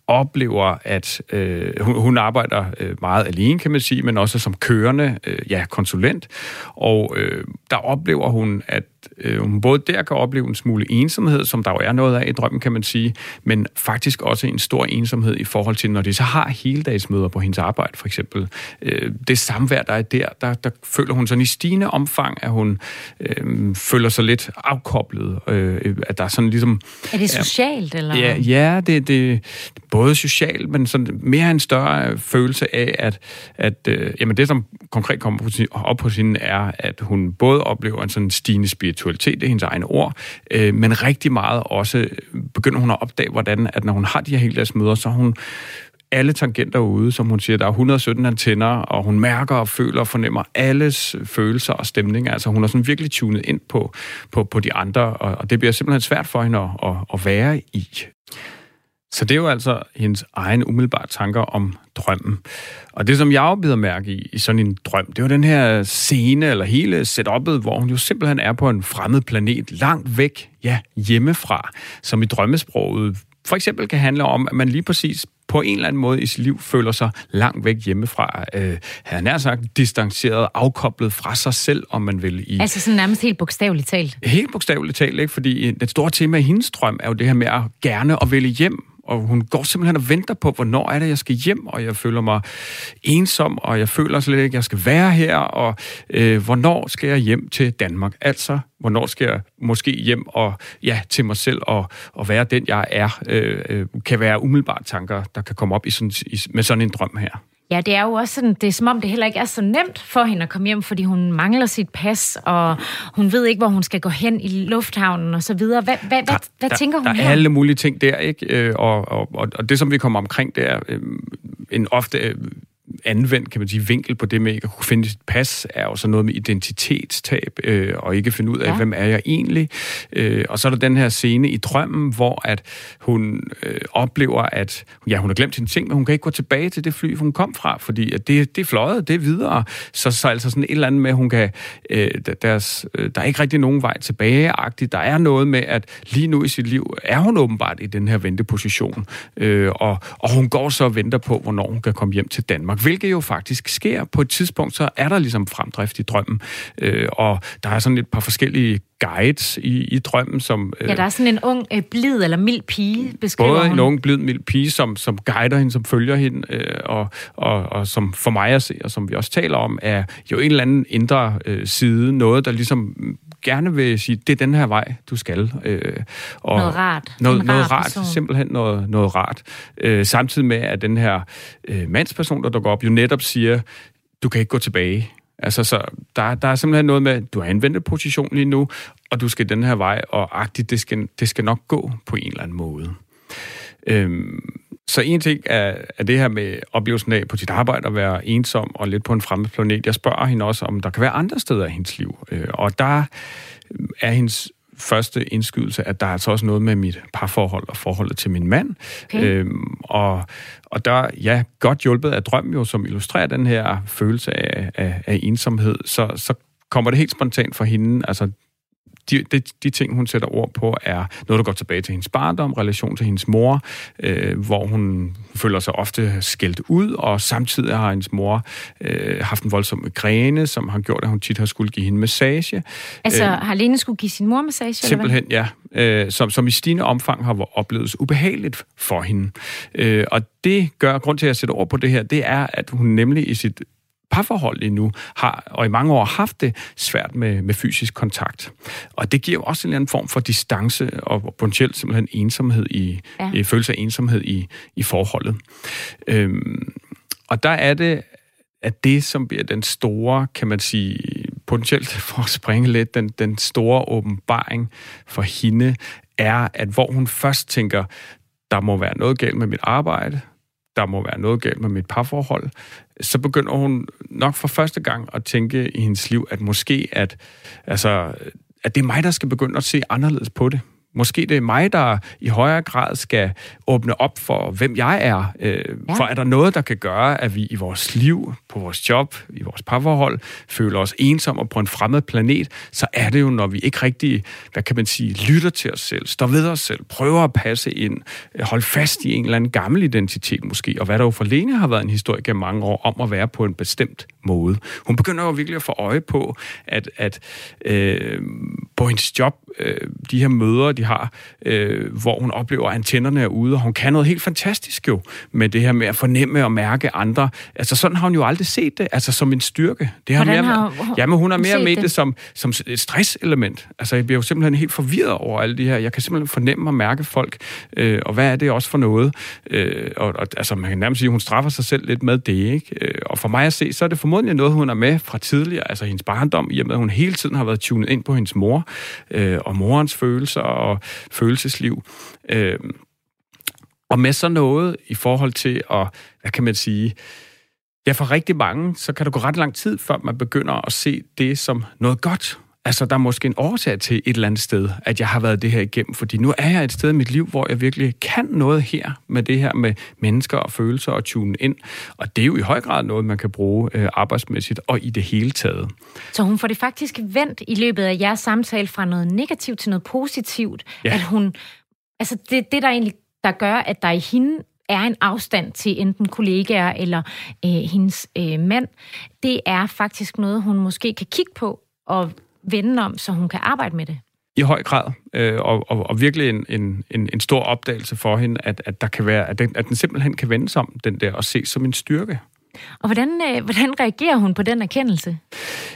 oplever, at øh, hun, hun arbejder øh, meget alene, kan man sige, men også som kørende øh, ja, konsulent. Og øh, der oplever hun, at øh, hun både der kan opleve en smule ensomhed, som der jo er noget af i drømmen, kan man sige, men faktisk også en stor ensomhed i forhold til, når de så har heldagsmøder på hendes arbejde, for eksempel. Øh, det samvær, der er der, der, der føler hun sådan i stigende omfang, at hun øh, føler sig lidt afkoblet. Øh, at der er sådan ligesom... Er det socialt, ja, eller? Ja, ja det, det både socialt, men sådan mere en større følelse af, at, at øh, jamen det, som konkret kommer op på hende, er, at hun både oplever en sådan stigende spiritualitet, det er hendes egne ord, øh, men rigtig meget også begynder hun at opdage, hvordan at når hun har de her hele møder, så hun alle tangenter ude, som hun siger, der er 117 antenner, og hun mærker og føler og fornemmer alles følelser og stemninger. Altså hun er sådan virkelig tunet ind på, på, på de andre, og, og det bliver simpelthen svært for hende at, at, at være i. Så det er jo altså hendes egen umiddelbare tanker om drømmen. Og det, som jeg jo bider mærke i, i sådan en drøm, det er jo den her scene, eller hele setup'et, hvor hun jo simpelthen er på en fremmed planet, langt væk, ja, hjemmefra, som i drømmesproget for eksempel kan handle om, at man lige præcis på en eller anden måde i sit liv føler sig langt væk hjemmefra. Øh, han nær sagt distanceret, afkoblet fra sig selv, om man vil. I, altså sådan nærmest helt bogstaveligt talt? Helt bogstaveligt talt, ikke? fordi det store tema i hendes drøm er jo det her med at gerne at vælge hjem og hun går simpelthen og venter på, hvornår er det, jeg skal hjem, og jeg føler mig ensom, og jeg føler slet ikke, at jeg skal være her, og øh, hvornår skal jeg hjem til Danmark? Altså, hvornår skal jeg måske hjem og ja, til mig selv og, og være den, jeg er, øh, øh, kan være umiddelbart tanker, der kan komme op i sådan, i, med sådan en drøm her. Ja, det er jo også sådan, det er som om, det heller ikke er så nemt for hende at komme hjem, fordi hun mangler sit pas, og hun ved ikke, hvor hun skal gå hen i lufthavnen og så videre. Hvad, hvad, der, hvad, der, tænker hun Der er her? alle mulige ting der, ikke? Øh, Og, og, og, og det, som vi kommer omkring, det er øh, en ofte øh, anvendt, kan man sige, vinkel på det med ikke at kunne finde sit pas, er jo så noget med identitetstab, øh, og ikke finde ud af, Ja. hvem er jeg egentlig. Øh, og så er der den her scene i drømmen, hvor at hun øh, oplever, at ja, hun har glemt sine ting, men hun kan ikke gå tilbage til det fly, hun kom fra, fordi at det, det er fløjet, det er videre. Så, så altså sådan et eller andet med, hun kan, øh, der- deres, øh, der er ikke rigtig nogen vej tilbage-agtigt. Der er noget med, at lige nu i sit liv er hun åbenbart i den her venteposition, øh, og, og hun går så og venter på, hvornår hun kan komme hjem til Danmark, hvilket jo faktisk sker. På et tidspunkt, så er der ligesom fremdrift i drømmen, øh, og der er sådan et par forskellige guides i, i drømmen, som... Øh, Ja, der er sådan en ung, øh, blid eller mild pige, beskriver Både hun. en ung, blid, mild pige, som, som guider hende, som følger hende, øh, og, og, og som for mig at se, og som vi også taler om, er jo en eller anden indre øh, side, noget, der ligesom gerne vil sige, det er den her vej, du skal. Øh, og Noget rart. Noget, En noget rar rart, person. simpelthen noget, noget rart. Øh, samtidig med, at den her øh, mandsperson, der dukker op, jo netop siger, du kan ikke gå tilbage. Altså, så der, der er simpelthen noget med, at du i en venteposition lige nu, og du skal den her vej, og agtigt, det skal, det skal nok gå på en eller anden måde. Øhm, så en ting er, er det her med oplevelsen af på sit arbejde at være ensom og lidt på en fremmed planet. Jeg spørger hende også, om der kan være andre steder i hendes liv. Øh, og der er hendes første indskydelse, at der er altså også noget med mit parforhold og forholdet til min mand. Okay. Øhm, og, og der, ja, godt hjulpet af drøm jo, som illustrerer den her følelse af, af, af ensomhed, så, så kommer det helt spontant for hende, altså de, de, de ting, hun sætter ord på, er noget, der går tilbage til hendes barndom, relation til hendes mor, øh, hvor hun føler sig ofte skældt ud, og samtidig har hendes mor øh, haft en voldsom migræne, som har gjort, at hun tit har skulle give hende massage. Altså, Øh, har Lene skulle give sin mor massage? eller hvad? Simpelthen, ja. Øh, som, som i stigende omfang har oplevet ubehageligt for hende. Øh, og det gør, grund til, at jeg sætter ord på det her, det er, at hun nemlig i sit parforhold lige nu har, og i mange år har haft det svært med, med fysisk kontakt. Og det giver jo også en eller anden form for distance og potentielt simpelthen ensomhed i, Ja. ja. følelse af ensomhed i, i forholdet. Øhm, og der er det, at det, som bliver den store, kan man sige, potentielt (laughs) for at springe lidt, den, den store åbenbaring for hende, er, at hvor hun først tænker, der må være noget galt med mit arbejde, der må være noget galt med mit parforhold, så begynder hun nok for første gang at tænke i hendes liv, at måske, at, altså, at det er mig, der skal begynde at se anderledes på det. Måske det er mig, der i højere grad skal åbne op for, hvem jeg er. Øh, Ja. For er der noget, der kan gøre, at vi i vores liv, på vores job, i vores parforhold, føler os ensomme på en fremmed planet, så er det jo, når vi ikke rigtig, hvad kan man sige, lytter til os selv, står ved os selv, prøver at passe ind, øh, holde fast i en eller anden gammel identitet måske, og hvad der jo for Lene har været en historie gennem mange år om at være på en bestemt måde. Hun begynder jo virkelig at få øje på, at, at øh, på hendes job, øh, de her møder, de har, øh, hvor hun oplever, at antennerne er ude, og hun kan noget helt fantastisk jo, med det her med at fornemme og mærke andre. Altså sådan har hun jo aldrig set det, altså som en styrke. Det har Hvordan mere, har hun- jamen, hun har mere med det? det som, som et stresselement. Altså jeg bliver jo simpelthen helt forvirret over alle de her. Jeg kan simpelthen fornemme og mærke folk, øh, og hvad er det også for noget? Øh, og, og, altså man kan nærmest sige, at hun straffer sig selv lidt med det, ikke? Øh, og for mig at se, så er det formodentlig noget, hun er med fra tidligere, altså hendes barndom, i og med, at hun hele tiden har været tunet ind på hendes mor, øh, og morens følelser og følelsesliv. Øh, og med så noget i forhold til at, hvad kan man sige, ja, for rigtig mange, så kan det gå ret lang tid, før man begynder at se det som noget godt. Altså, der er måske en årsag til et eller andet sted, at jeg har været det her igennem, fordi nu er jeg et sted i mit liv, hvor jeg virkelig kan noget her, med det her med mennesker og følelser og tune ind. Og det er jo i høj grad noget, man kan bruge øh, arbejdsmæssigt og i det hele taget. Så hun får det faktisk vendt i løbet af jeres samtale fra noget negativt til noget positivt. Ja. At hun, altså det, det der egentlig, der gør, at der i hende er en afstand til enten kollegaer eller øh, hendes øh, mand, det er faktisk noget, hun måske kan kigge på og vende om, så hun kan arbejde med det. I høj grad, øh, og, og, og virkelig en, en, en, en stor opdagelse for hende, at, at, der kan være, at, den, at den simpelthen kan vendes om, den der, og ses som en styrke. Og hvordan, øh, hvordan reagerer hun på den erkendelse?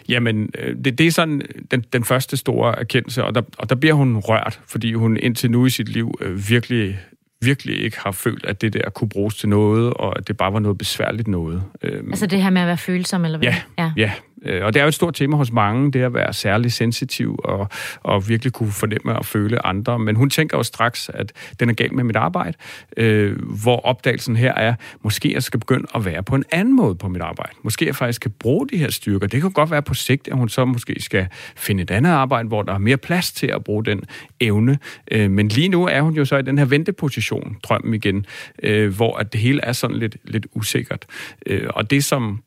Jamen, øh, det, det er sådan den, den første store erkendelse, og der, og der bliver hun rørt, fordi hun indtil nu i sit liv øh, virkelig virkelig ikke har følt, at det der kunne bruges til noget, og at det bare var noget besværligt noget. Øhm, altså det her med at være følsom, eller hvad? Ja, ja. ja. Øh, og det er jo et stort tema hos mange, det at være særlig sensitiv og, og virkelig kunne fornemme og føle andre. Men hun tænker jo straks, at den er galt med mit arbejde, øh, hvor opdagelsen her er, måske jeg skal begynde at være på en anden måde på mit arbejde. Måske jeg faktisk kan bruge de her styrker. Det kan godt være på sigt, at hun så måske skal finde et andet arbejde, hvor der er mere plads til at bruge den evne. Øh, men lige nu er hun jo så i den her venteposition, drømmen igen, øh, hvor at det hele er sådan lidt, lidt usikkert. Øh, og det, som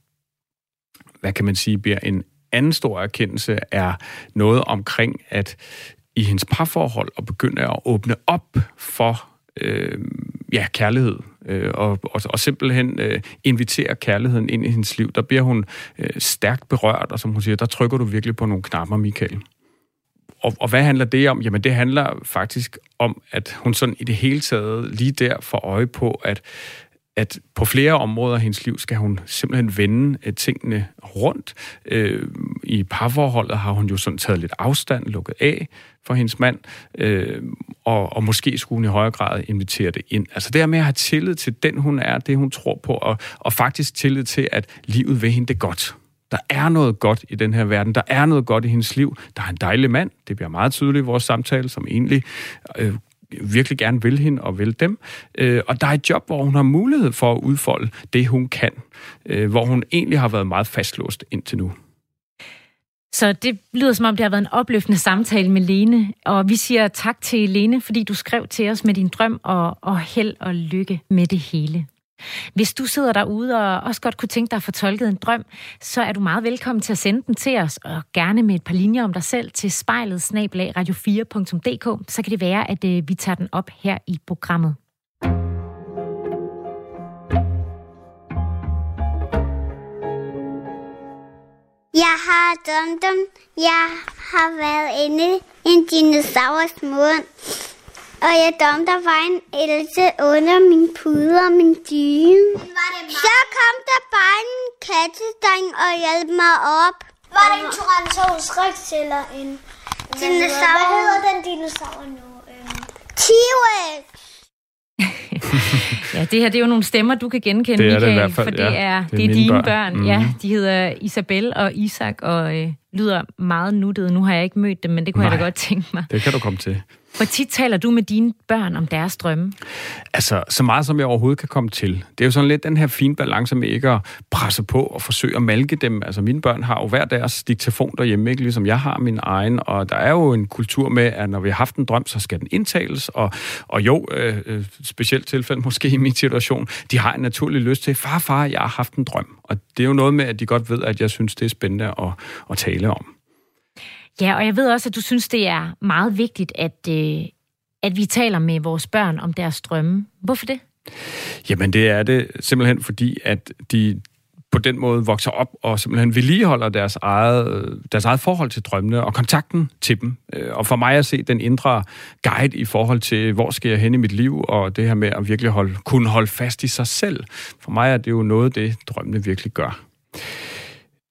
hvad kan man sige, bliver en anden stor erkendelse, er noget omkring, at i hendes parforhold at begynde at åbne op for øh, ja, kærlighed, øh, og, og, og simpelthen øh, invitere kærligheden ind i hendes liv. Der bliver hun øh, stærkt berørt, og som hun siger, der trykker du virkelig på nogle knapper, Michael. Og, og hvad handler det om? Jamen, det handler faktisk om, at hun sådan i det hele taget lige der får øje på, at at på flere områder af hendes liv skal hun simpelthen vende øh, tingene rundt. Øh, I parforholdet har hun jo sådan taget lidt afstand, lukket af for hendes mand, øh, og, og måske skulle hun i højere grad invitere det ind. Altså det her med at have tillid til den, hun er, det hun tror på, og, og faktisk tillid til, at livet ved hende det godt. Der er noget godt i den her verden. Der er noget godt i hendes liv. Der er en dejlig mand. Det bliver meget tydeligt i vores samtale, som egentlig øh, virkelig gerne vil hende og vil dem. Øh, og der er et job, hvor hun har mulighed for at udfolde det, hun kan. Øh, hvor hun egentlig har været meget fastlåst indtil nu. Så det lyder som om, det har været en opløftende samtale med Lene. Og vi siger tak til Lene, fordi du skrev til os med din drøm og, og held og lykke med det hele. Hvis du sidder derude og også godt kunne tænke dig at få tolket en drøm, så er du meget velkommen til at sende den til os, og gerne med et par linjer om dig selv til spejlet radio4.dk. Så kan det være, at øh, vi tager den op her i programmet. Jeg har dum, dum. jeg har været inde i en dinosaurs mund. Og jeg dom, der var en else under min pude og min dyne. Så kom der bare en kattedreng og hjalp mig op. Var det en Tyrannosaurus rex eller en... Dinosaur. Hvad hedder den dinosaur nu? Øhm, T-Rex. (laughs) ja, det her det er jo nogle stemmer, du kan genkende, det er Michael, det i hvert fald, for det ja. er, det er, det er dine børn. børn. Mm. Ja, de hedder Isabel og Isak, og øh, lyder meget nuttede. Nu har jeg ikke mødt dem, men det kunne Nej, jeg da godt tænke mig. Det kan du komme til. Hvor tit taler du med dine børn om deres drømme? Altså, så meget som jeg overhovedet kan komme til. Det er jo sådan lidt den her fine balance med ikke at presse på og forsøge at malke dem. Altså, mine børn har jo hver deres diktafon derhjemme, ikke ligesom jeg har min egen. Og der er jo en kultur med, at når vi har haft en drøm, så skal den indtales. Og, og jo, øh, øh, specielt tilfælde måske min situation, de har en naturlig lyst til, far, far, jeg har haft en drøm. Og det er jo noget med, at de godt ved, at jeg synes, det er spændende at, at tale om. Ja, og jeg ved også, at du synes, det er meget vigtigt, at, øh, at vi taler med vores børn om deres drømme. Hvorfor det? Jamen, det er det simpelthen fordi, at de på den måde vokser op og simpelthen vedligeholder deres eget, deres eget forhold til drømmene og kontakten til dem. Øh, og for mig at se den indre guide i forhold til, hvor skal jeg hen i mit liv, og det her med at virkelig holde, kunne holde fast i sig selv. For mig er det jo noget, det drømmene virkelig gør.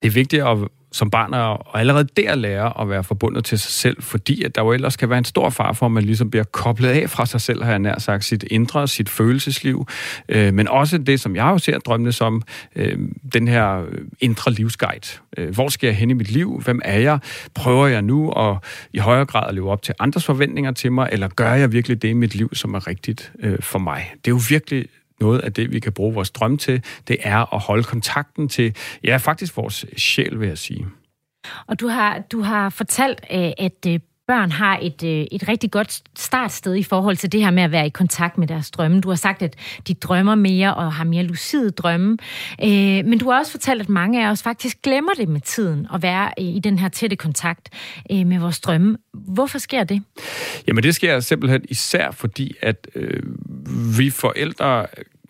Det er vigtigt at som barn og allerede der lære at være forbundet til sig selv, fordi at der jo ellers kan være en stor far for, at man ligesom bliver koblet af fra sig selv, har jeg nær sagt, sit indre, sit følelsesliv, øh, men også det, som jeg jo ser drømmene som, øh, den her indre livsguide. Øh, hvor skal jeg hen i mit liv? Hvem er jeg? Prøver jeg nu at i højere grad at leve op til andres forventninger til mig, eller gør jeg virkelig det i mit liv, som er rigtigt øh, for mig? Det er jo virkelig noget af det, vi kan bruge vores drøm til, det er at holde kontakten til, ja, faktisk vores sjæl, vil jeg sige. Og du har, du har fortalt, øh, at øh, børn har et, øh, et rigtig godt startsted i forhold til det her med at være i kontakt med deres drømme. Du har sagt, at de drømmer mere og har mere lucide drømme. Øh, men du har også fortalt, at mange af os faktisk glemmer det med tiden at være i den her tætte kontakt øh, med vores drømme. Hvorfor sker det? Jamen det sker simpelthen især fordi, at øh, vi forældre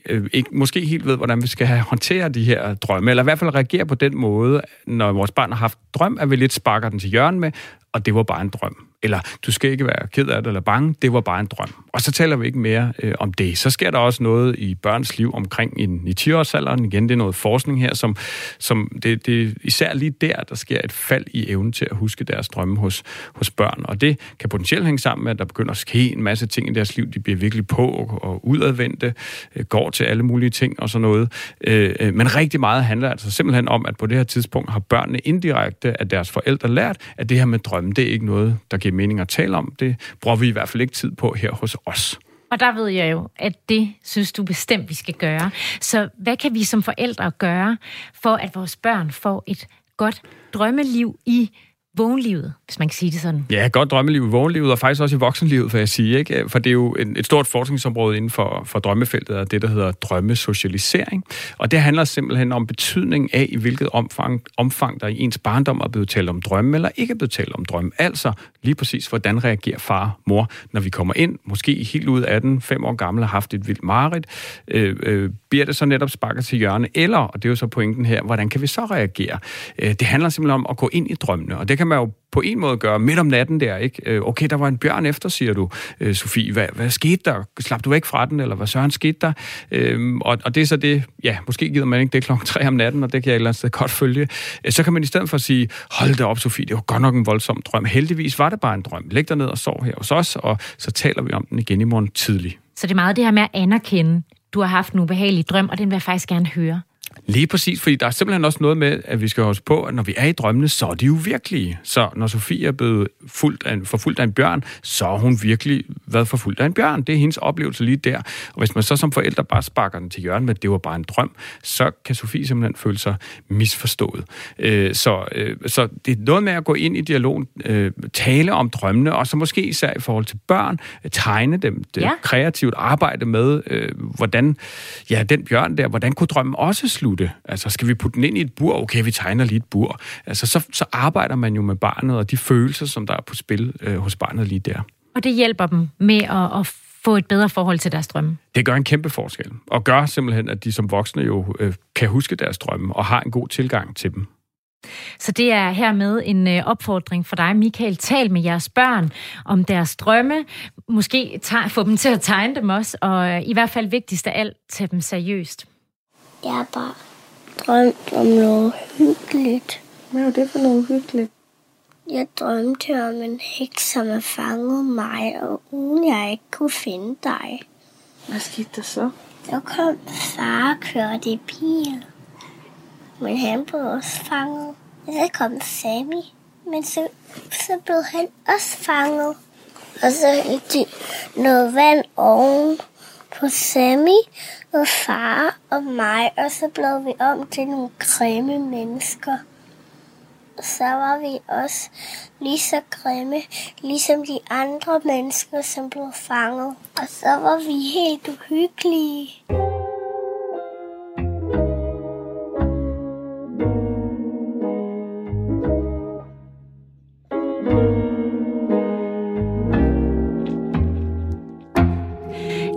øh, ikke, måske helt ved, hvordan vi skal håndtere de her drømme, eller i hvert fald reagere på den måde, når vores barn har haft drøm, at vi lidt sparker den til hjørne med, og det var bare en drøm eller du skal ikke være ked af det eller bange, det var bare en drøm. Og så taler vi ikke mere øh, om det. Så sker der også noget i børns liv omkring i, i 10-årsalderen. Igen, det er noget forskning her, som, som det, det, især lige der, der sker et fald i evnen til at huske deres drømme hos, hos børn. Og det kan potentielt hænge sammen med, at der begynder at ske en masse ting i deres liv. De bliver virkelig på og udadvendte, øh, går til alle mulige ting og sådan noget. Øh, øh, men rigtig meget handler altså simpelthen om, at på det her tidspunkt har børnene indirekte af deres forældre lært, at det her med drømme, det er ikke noget, der giver mening at tale om. Det bruger vi i hvert fald ikke tid på her hos os. Og der ved jeg jo, at det synes du bestemt, vi skal gøre. Så hvad kan vi som forældre gøre, for at vores børn får et godt drømmeliv i vågenlivet, hvis man kan sige det sådan. Ja, godt drømmeliv i vågenlivet, og faktisk også i voksenlivet, vil jeg sige. Ikke? For det er jo et stort forskningsområde inden for, for drømmefeltet, og det, der hedder drømmesocialisering. Og det handler simpelthen om betydning af, i hvilket omfang, omfang der i ens barndom er blevet talt om drømme, eller ikke er blevet talt om drømme. Altså lige præcis, hvordan reagerer far mor, når vi kommer ind, måske helt ud af den, fem år gammel, har haft et vildt mareridt, øh, øh, bliver det så netop sparket til hjørne, eller, og det er jo så pointen her, hvordan kan vi så reagere? Øh, det handler simpelthen om at gå ind i drømmene, og det kan man jo på en måde gøre midt om natten der, ikke? Øh, okay, der var en bjørn efter, siger du, øh, Sofie. Hvad, hvad skete der? Slap du væk fra den, eller hvad søren skete der? Øhm, og, og det er så det, ja, måske gider man ikke det klokken 3 om natten, og det kan jeg et eller andet sted godt følge. Øh, så kan man i stedet for sige, hold da op, Sofie, det var godt nok en voldsom drøm. Heldigvis var det bare en drøm. Læg dig ned og sov her hos os, og så taler vi om den igen i morgen tidlig. Så det er meget det her med at anerkende, du har haft en ubehagelig drøm, og den vil jeg faktisk gerne høre. Lige præcis, fordi der er simpelthen også noget med, at vi skal huske på, at når vi er i drømmene, så er de jo virkelige. Så når Sofie er blevet fuldt af en, forfulgt af en bjørn, så har hun virkelig været forfulgt af en bjørn. Det er hendes oplevelse lige der. Og hvis man så som forældre bare sparker den til hjørnet med, at det var bare en drøm, så kan Sofie simpelthen føle sig misforstået. Øh, så, øh, så det er noget med at gå ind i dialogen, øh, tale om drømmene, og så måske især i forhold til børn, tegne dem, det Ja. kreativt arbejde med, øh, hvordan, ja, den bjørn der, hvordan kunne drømmen også slutte? Altså, skal vi putte den ind i et bur? Okay, vi tegner lige et bur. Altså, så, så arbejder man jo med barnet, og de følelser, som der er på spil øh, hos barnet lige der. Og det hjælper dem med at, at få et bedre forhold til deres drømme. Det gør en kæmpe forskel, og gør simpelthen, at de som voksne jo øh, kan huske deres drømme, og har en god tilgang til dem. Så det er hermed en øh, opfordring for dig, Michael. Tal med jeres børn om deres drømme. Måske få dem til at tegne dem også, og øh, i hvert fald vigtigst af alt, tage dem seriøst. Jeg har bare drømt om noget hyggeligt. Hvad var det for noget hyggeligt? Jeg drømte om en heks, som har fanget mig, og uden jeg ikke kunne finde dig. Hvad skete der så? Så kom far og kørte i bil. Men han blev også fanget. Så kom Sammy. Men så, så blev han også fanget. Og så hældte de noget vand oven på Sammy og far og mig. Og så blev vi om til nogle grimme mennesker. Så var vi også lige så grimme, ligesom de andre mennesker, som blev fanget. Og så var vi helt uhyggelige.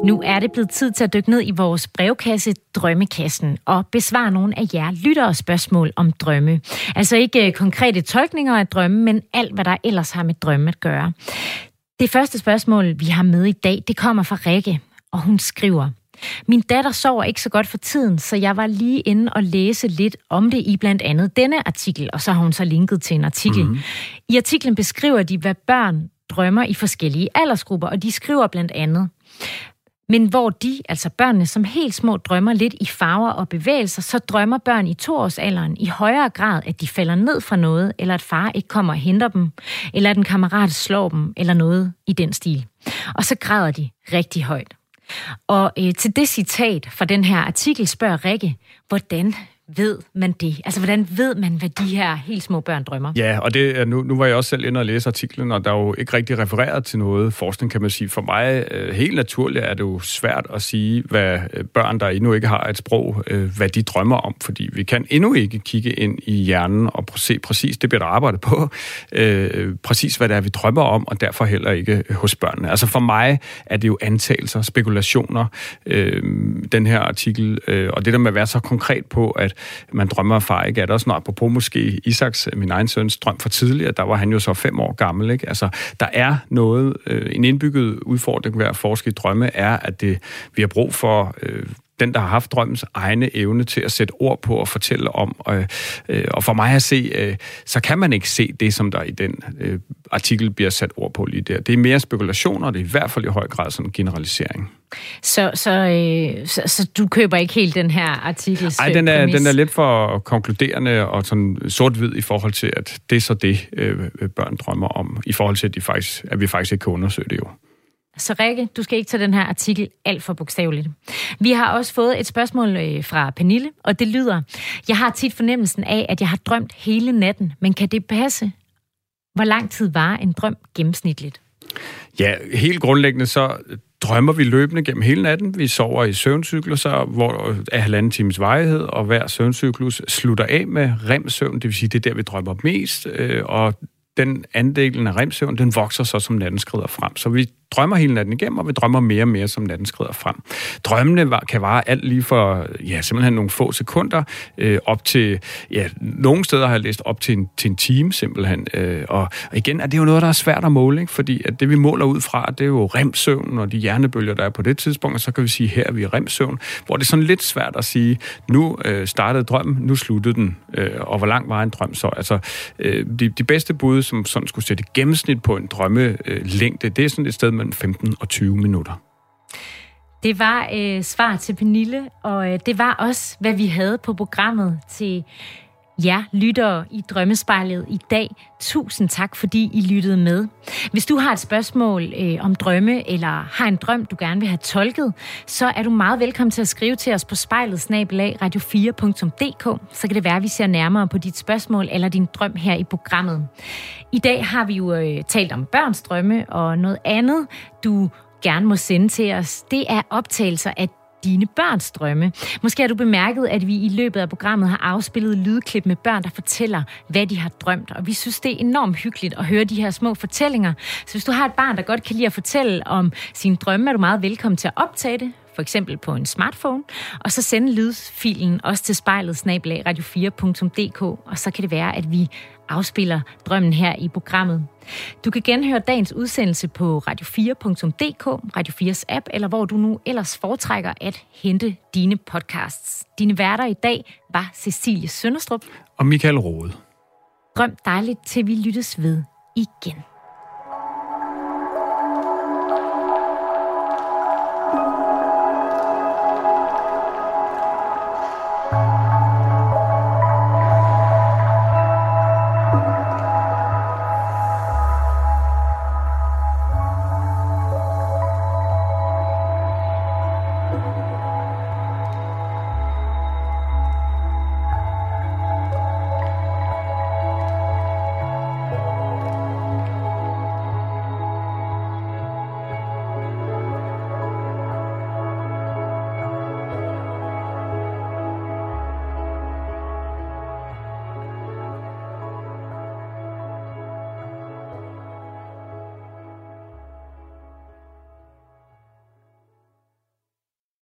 Nu er det blevet tid til at dykke ned i vores brevkasse Drømmekassen og besvare nogle af jer lyttere spørgsmål om drømme. Altså ikke øh, konkrete tolkninger af drømme, men alt, hvad der ellers har med drømme at gøre. Det første spørgsmål, vi har med i dag, det kommer fra Rikke, og hun skriver, min datter sover ikke så godt for tiden, så jeg var lige inde og læse lidt om det i blandt andet denne artikel, og så har hun så linket til en artikel. Mm-hmm. I artiklen beskriver de, hvad børn drømmer i forskellige aldersgrupper, og de skriver blandt andet, men hvor de, altså børnene, som helt små drømmer lidt i farver og bevægelser, så drømmer børn i toårsalderen i højere grad, at de falder ned fra noget, eller at far ikke kommer og henter dem, eller at en kammerat slår dem, eller noget i den stil. Og så græder de rigtig højt. Og øh, til det citat fra den her artikel spørger Rikke, hvordan ved man det? Altså, hvordan ved man, hvad de her helt små børn drømmer? Ja, og det, nu, nu var jeg også selv inde og læse artiklen, og der er jo ikke rigtig refereret til noget forskning, kan man sige. For mig, øh, helt naturligt, er det jo svært at sige, hvad øh, børn, der endnu ikke har et sprog, øh, hvad de drømmer om, fordi vi kan endnu ikke kigge ind i hjernen og se præcis, det bliver der arbejdet på, (laughs) øh, præcis hvad det er, vi drømmer om, og derfor heller ikke hos børnene. Altså for mig er det jo antagelser, spekulationer, øh, den her artikel, øh, og det der med at være så konkret på, at man drømmer far, ikke? Er det også noget, apropos måske Isaks, øh, min egen søns drøm for tidligere, der var han jo så fem år gammel, ikke? Altså, der er noget, øh, en indbygget udfordring ved at forske i drømme, er, at det, vi har brug for øh, den, der har haft drømmens egne evne til at sætte ord på og fortælle om. Og, øh, og for mig at se, øh, så kan man ikke se det, som der i den øh, artikel bliver sat ord på lige der. Det er mere spekulationer, og det er i hvert fald i høj grad sådan en generalisering. Så, så, øh, så, så du køber ikke helt den her artikel? Nej, den er, den er lidt for konkluderende og sådan sort-hvid i forhold til, at det er så det, øh, børn drømmer om, i forhold til, at, de faktisk, at vi faktisk ikke kan undersøge det jo. Så Rikke, du skal ikke tage den her artikel alt for bogstaveligt. Vi har også fået et spørgsmål øh, fra Pernille, og det lyder, jeg har tit fornemmelsen af, at jeg har drømt hele natten, men kan det passe? Hvor lang tid var en drøm gennemsnitligt? Ja, helt grundlæggende så drømmer vi løbende gennem hele natten. Vi sover i søvncykluser, hvor er halvanden times vejhed, og hver søvncyklus slutter af med remsøvn, det vil sige, det er der, vi drømmer mest, øh, og den andelen af remsøvn, den vokser så, som natten skrider frem. Så vi drømmer hele natten igennem, og vi drømmer mere og mere, som natten skrider frem. Drømmene var, kan vare alt lige for, ja, simpelthen nogle få sekunder, øh, op til, ja, nogle steder har jeg læst op til en, til en time, simpelthen. Øh, og, og igen er det jo noget, der er svært at måle, ikke? fordi at det, vi måler ud fra, det er jo remsøvn og de hjernebølger, der er på det tidspunkt, og så kan vi sige, her er vi i remsøvn, hvor det er sådan lidt svært at sige, nu øh, startede drømmen, nu sluttede den, øh, og hvor lang var en drøm så? Altså, øh, de, de bedste bud, som sådan skulle sætte gennemsnit på en drømmelængde, det er sådan et sted mellem 15 og 20 minutter. Det var øh, svar til Pernille, og øh, det var også, hvad vi havde på programmet til jer lyttere i Drømmespejlet i dag. Tusind tak, fordi I lyttede med. Hvis du har et spørgsmål øh, om drømme, eller har en drøm, du gerne vil have tolket, så er du meget velkommen til at skrive til os på spejlet radio4.dk. Så kan det være, at vi ser nærmere på dit spørgsmål eller din drøm her i programmet. I dag har vi jo øh, talt om børns drømme, og noget andet, du gerne må sende til os, det er optagelser af dine børns drømme. Måske har du bemærket, at vi i løbet af programmet har afspillet lydklip med børn, der fortæller, hvad de har drømt. Og vi synes, det er enormt hyggeligt at høre de her små fortællinger. Så hvis du har et barn, der godt kan lide at fortælle om sine drømme, er du meget velkommen til at optage det for eksempel på en smartphone, og så sende lydfilen også til spejlet radio4.dk, og så kan det være, at vi afspiller drømmen her i programmet. Du kan genhøre dagens udsendelse på radio4.dk, Radio 4's app, eller hvor du nu ellers foretrækker at hente dine podcasts. Dine værter i dag var Cecilie Sønderstrup og Michael Rode. Drøm dejligt, til vi lyttes ved igen.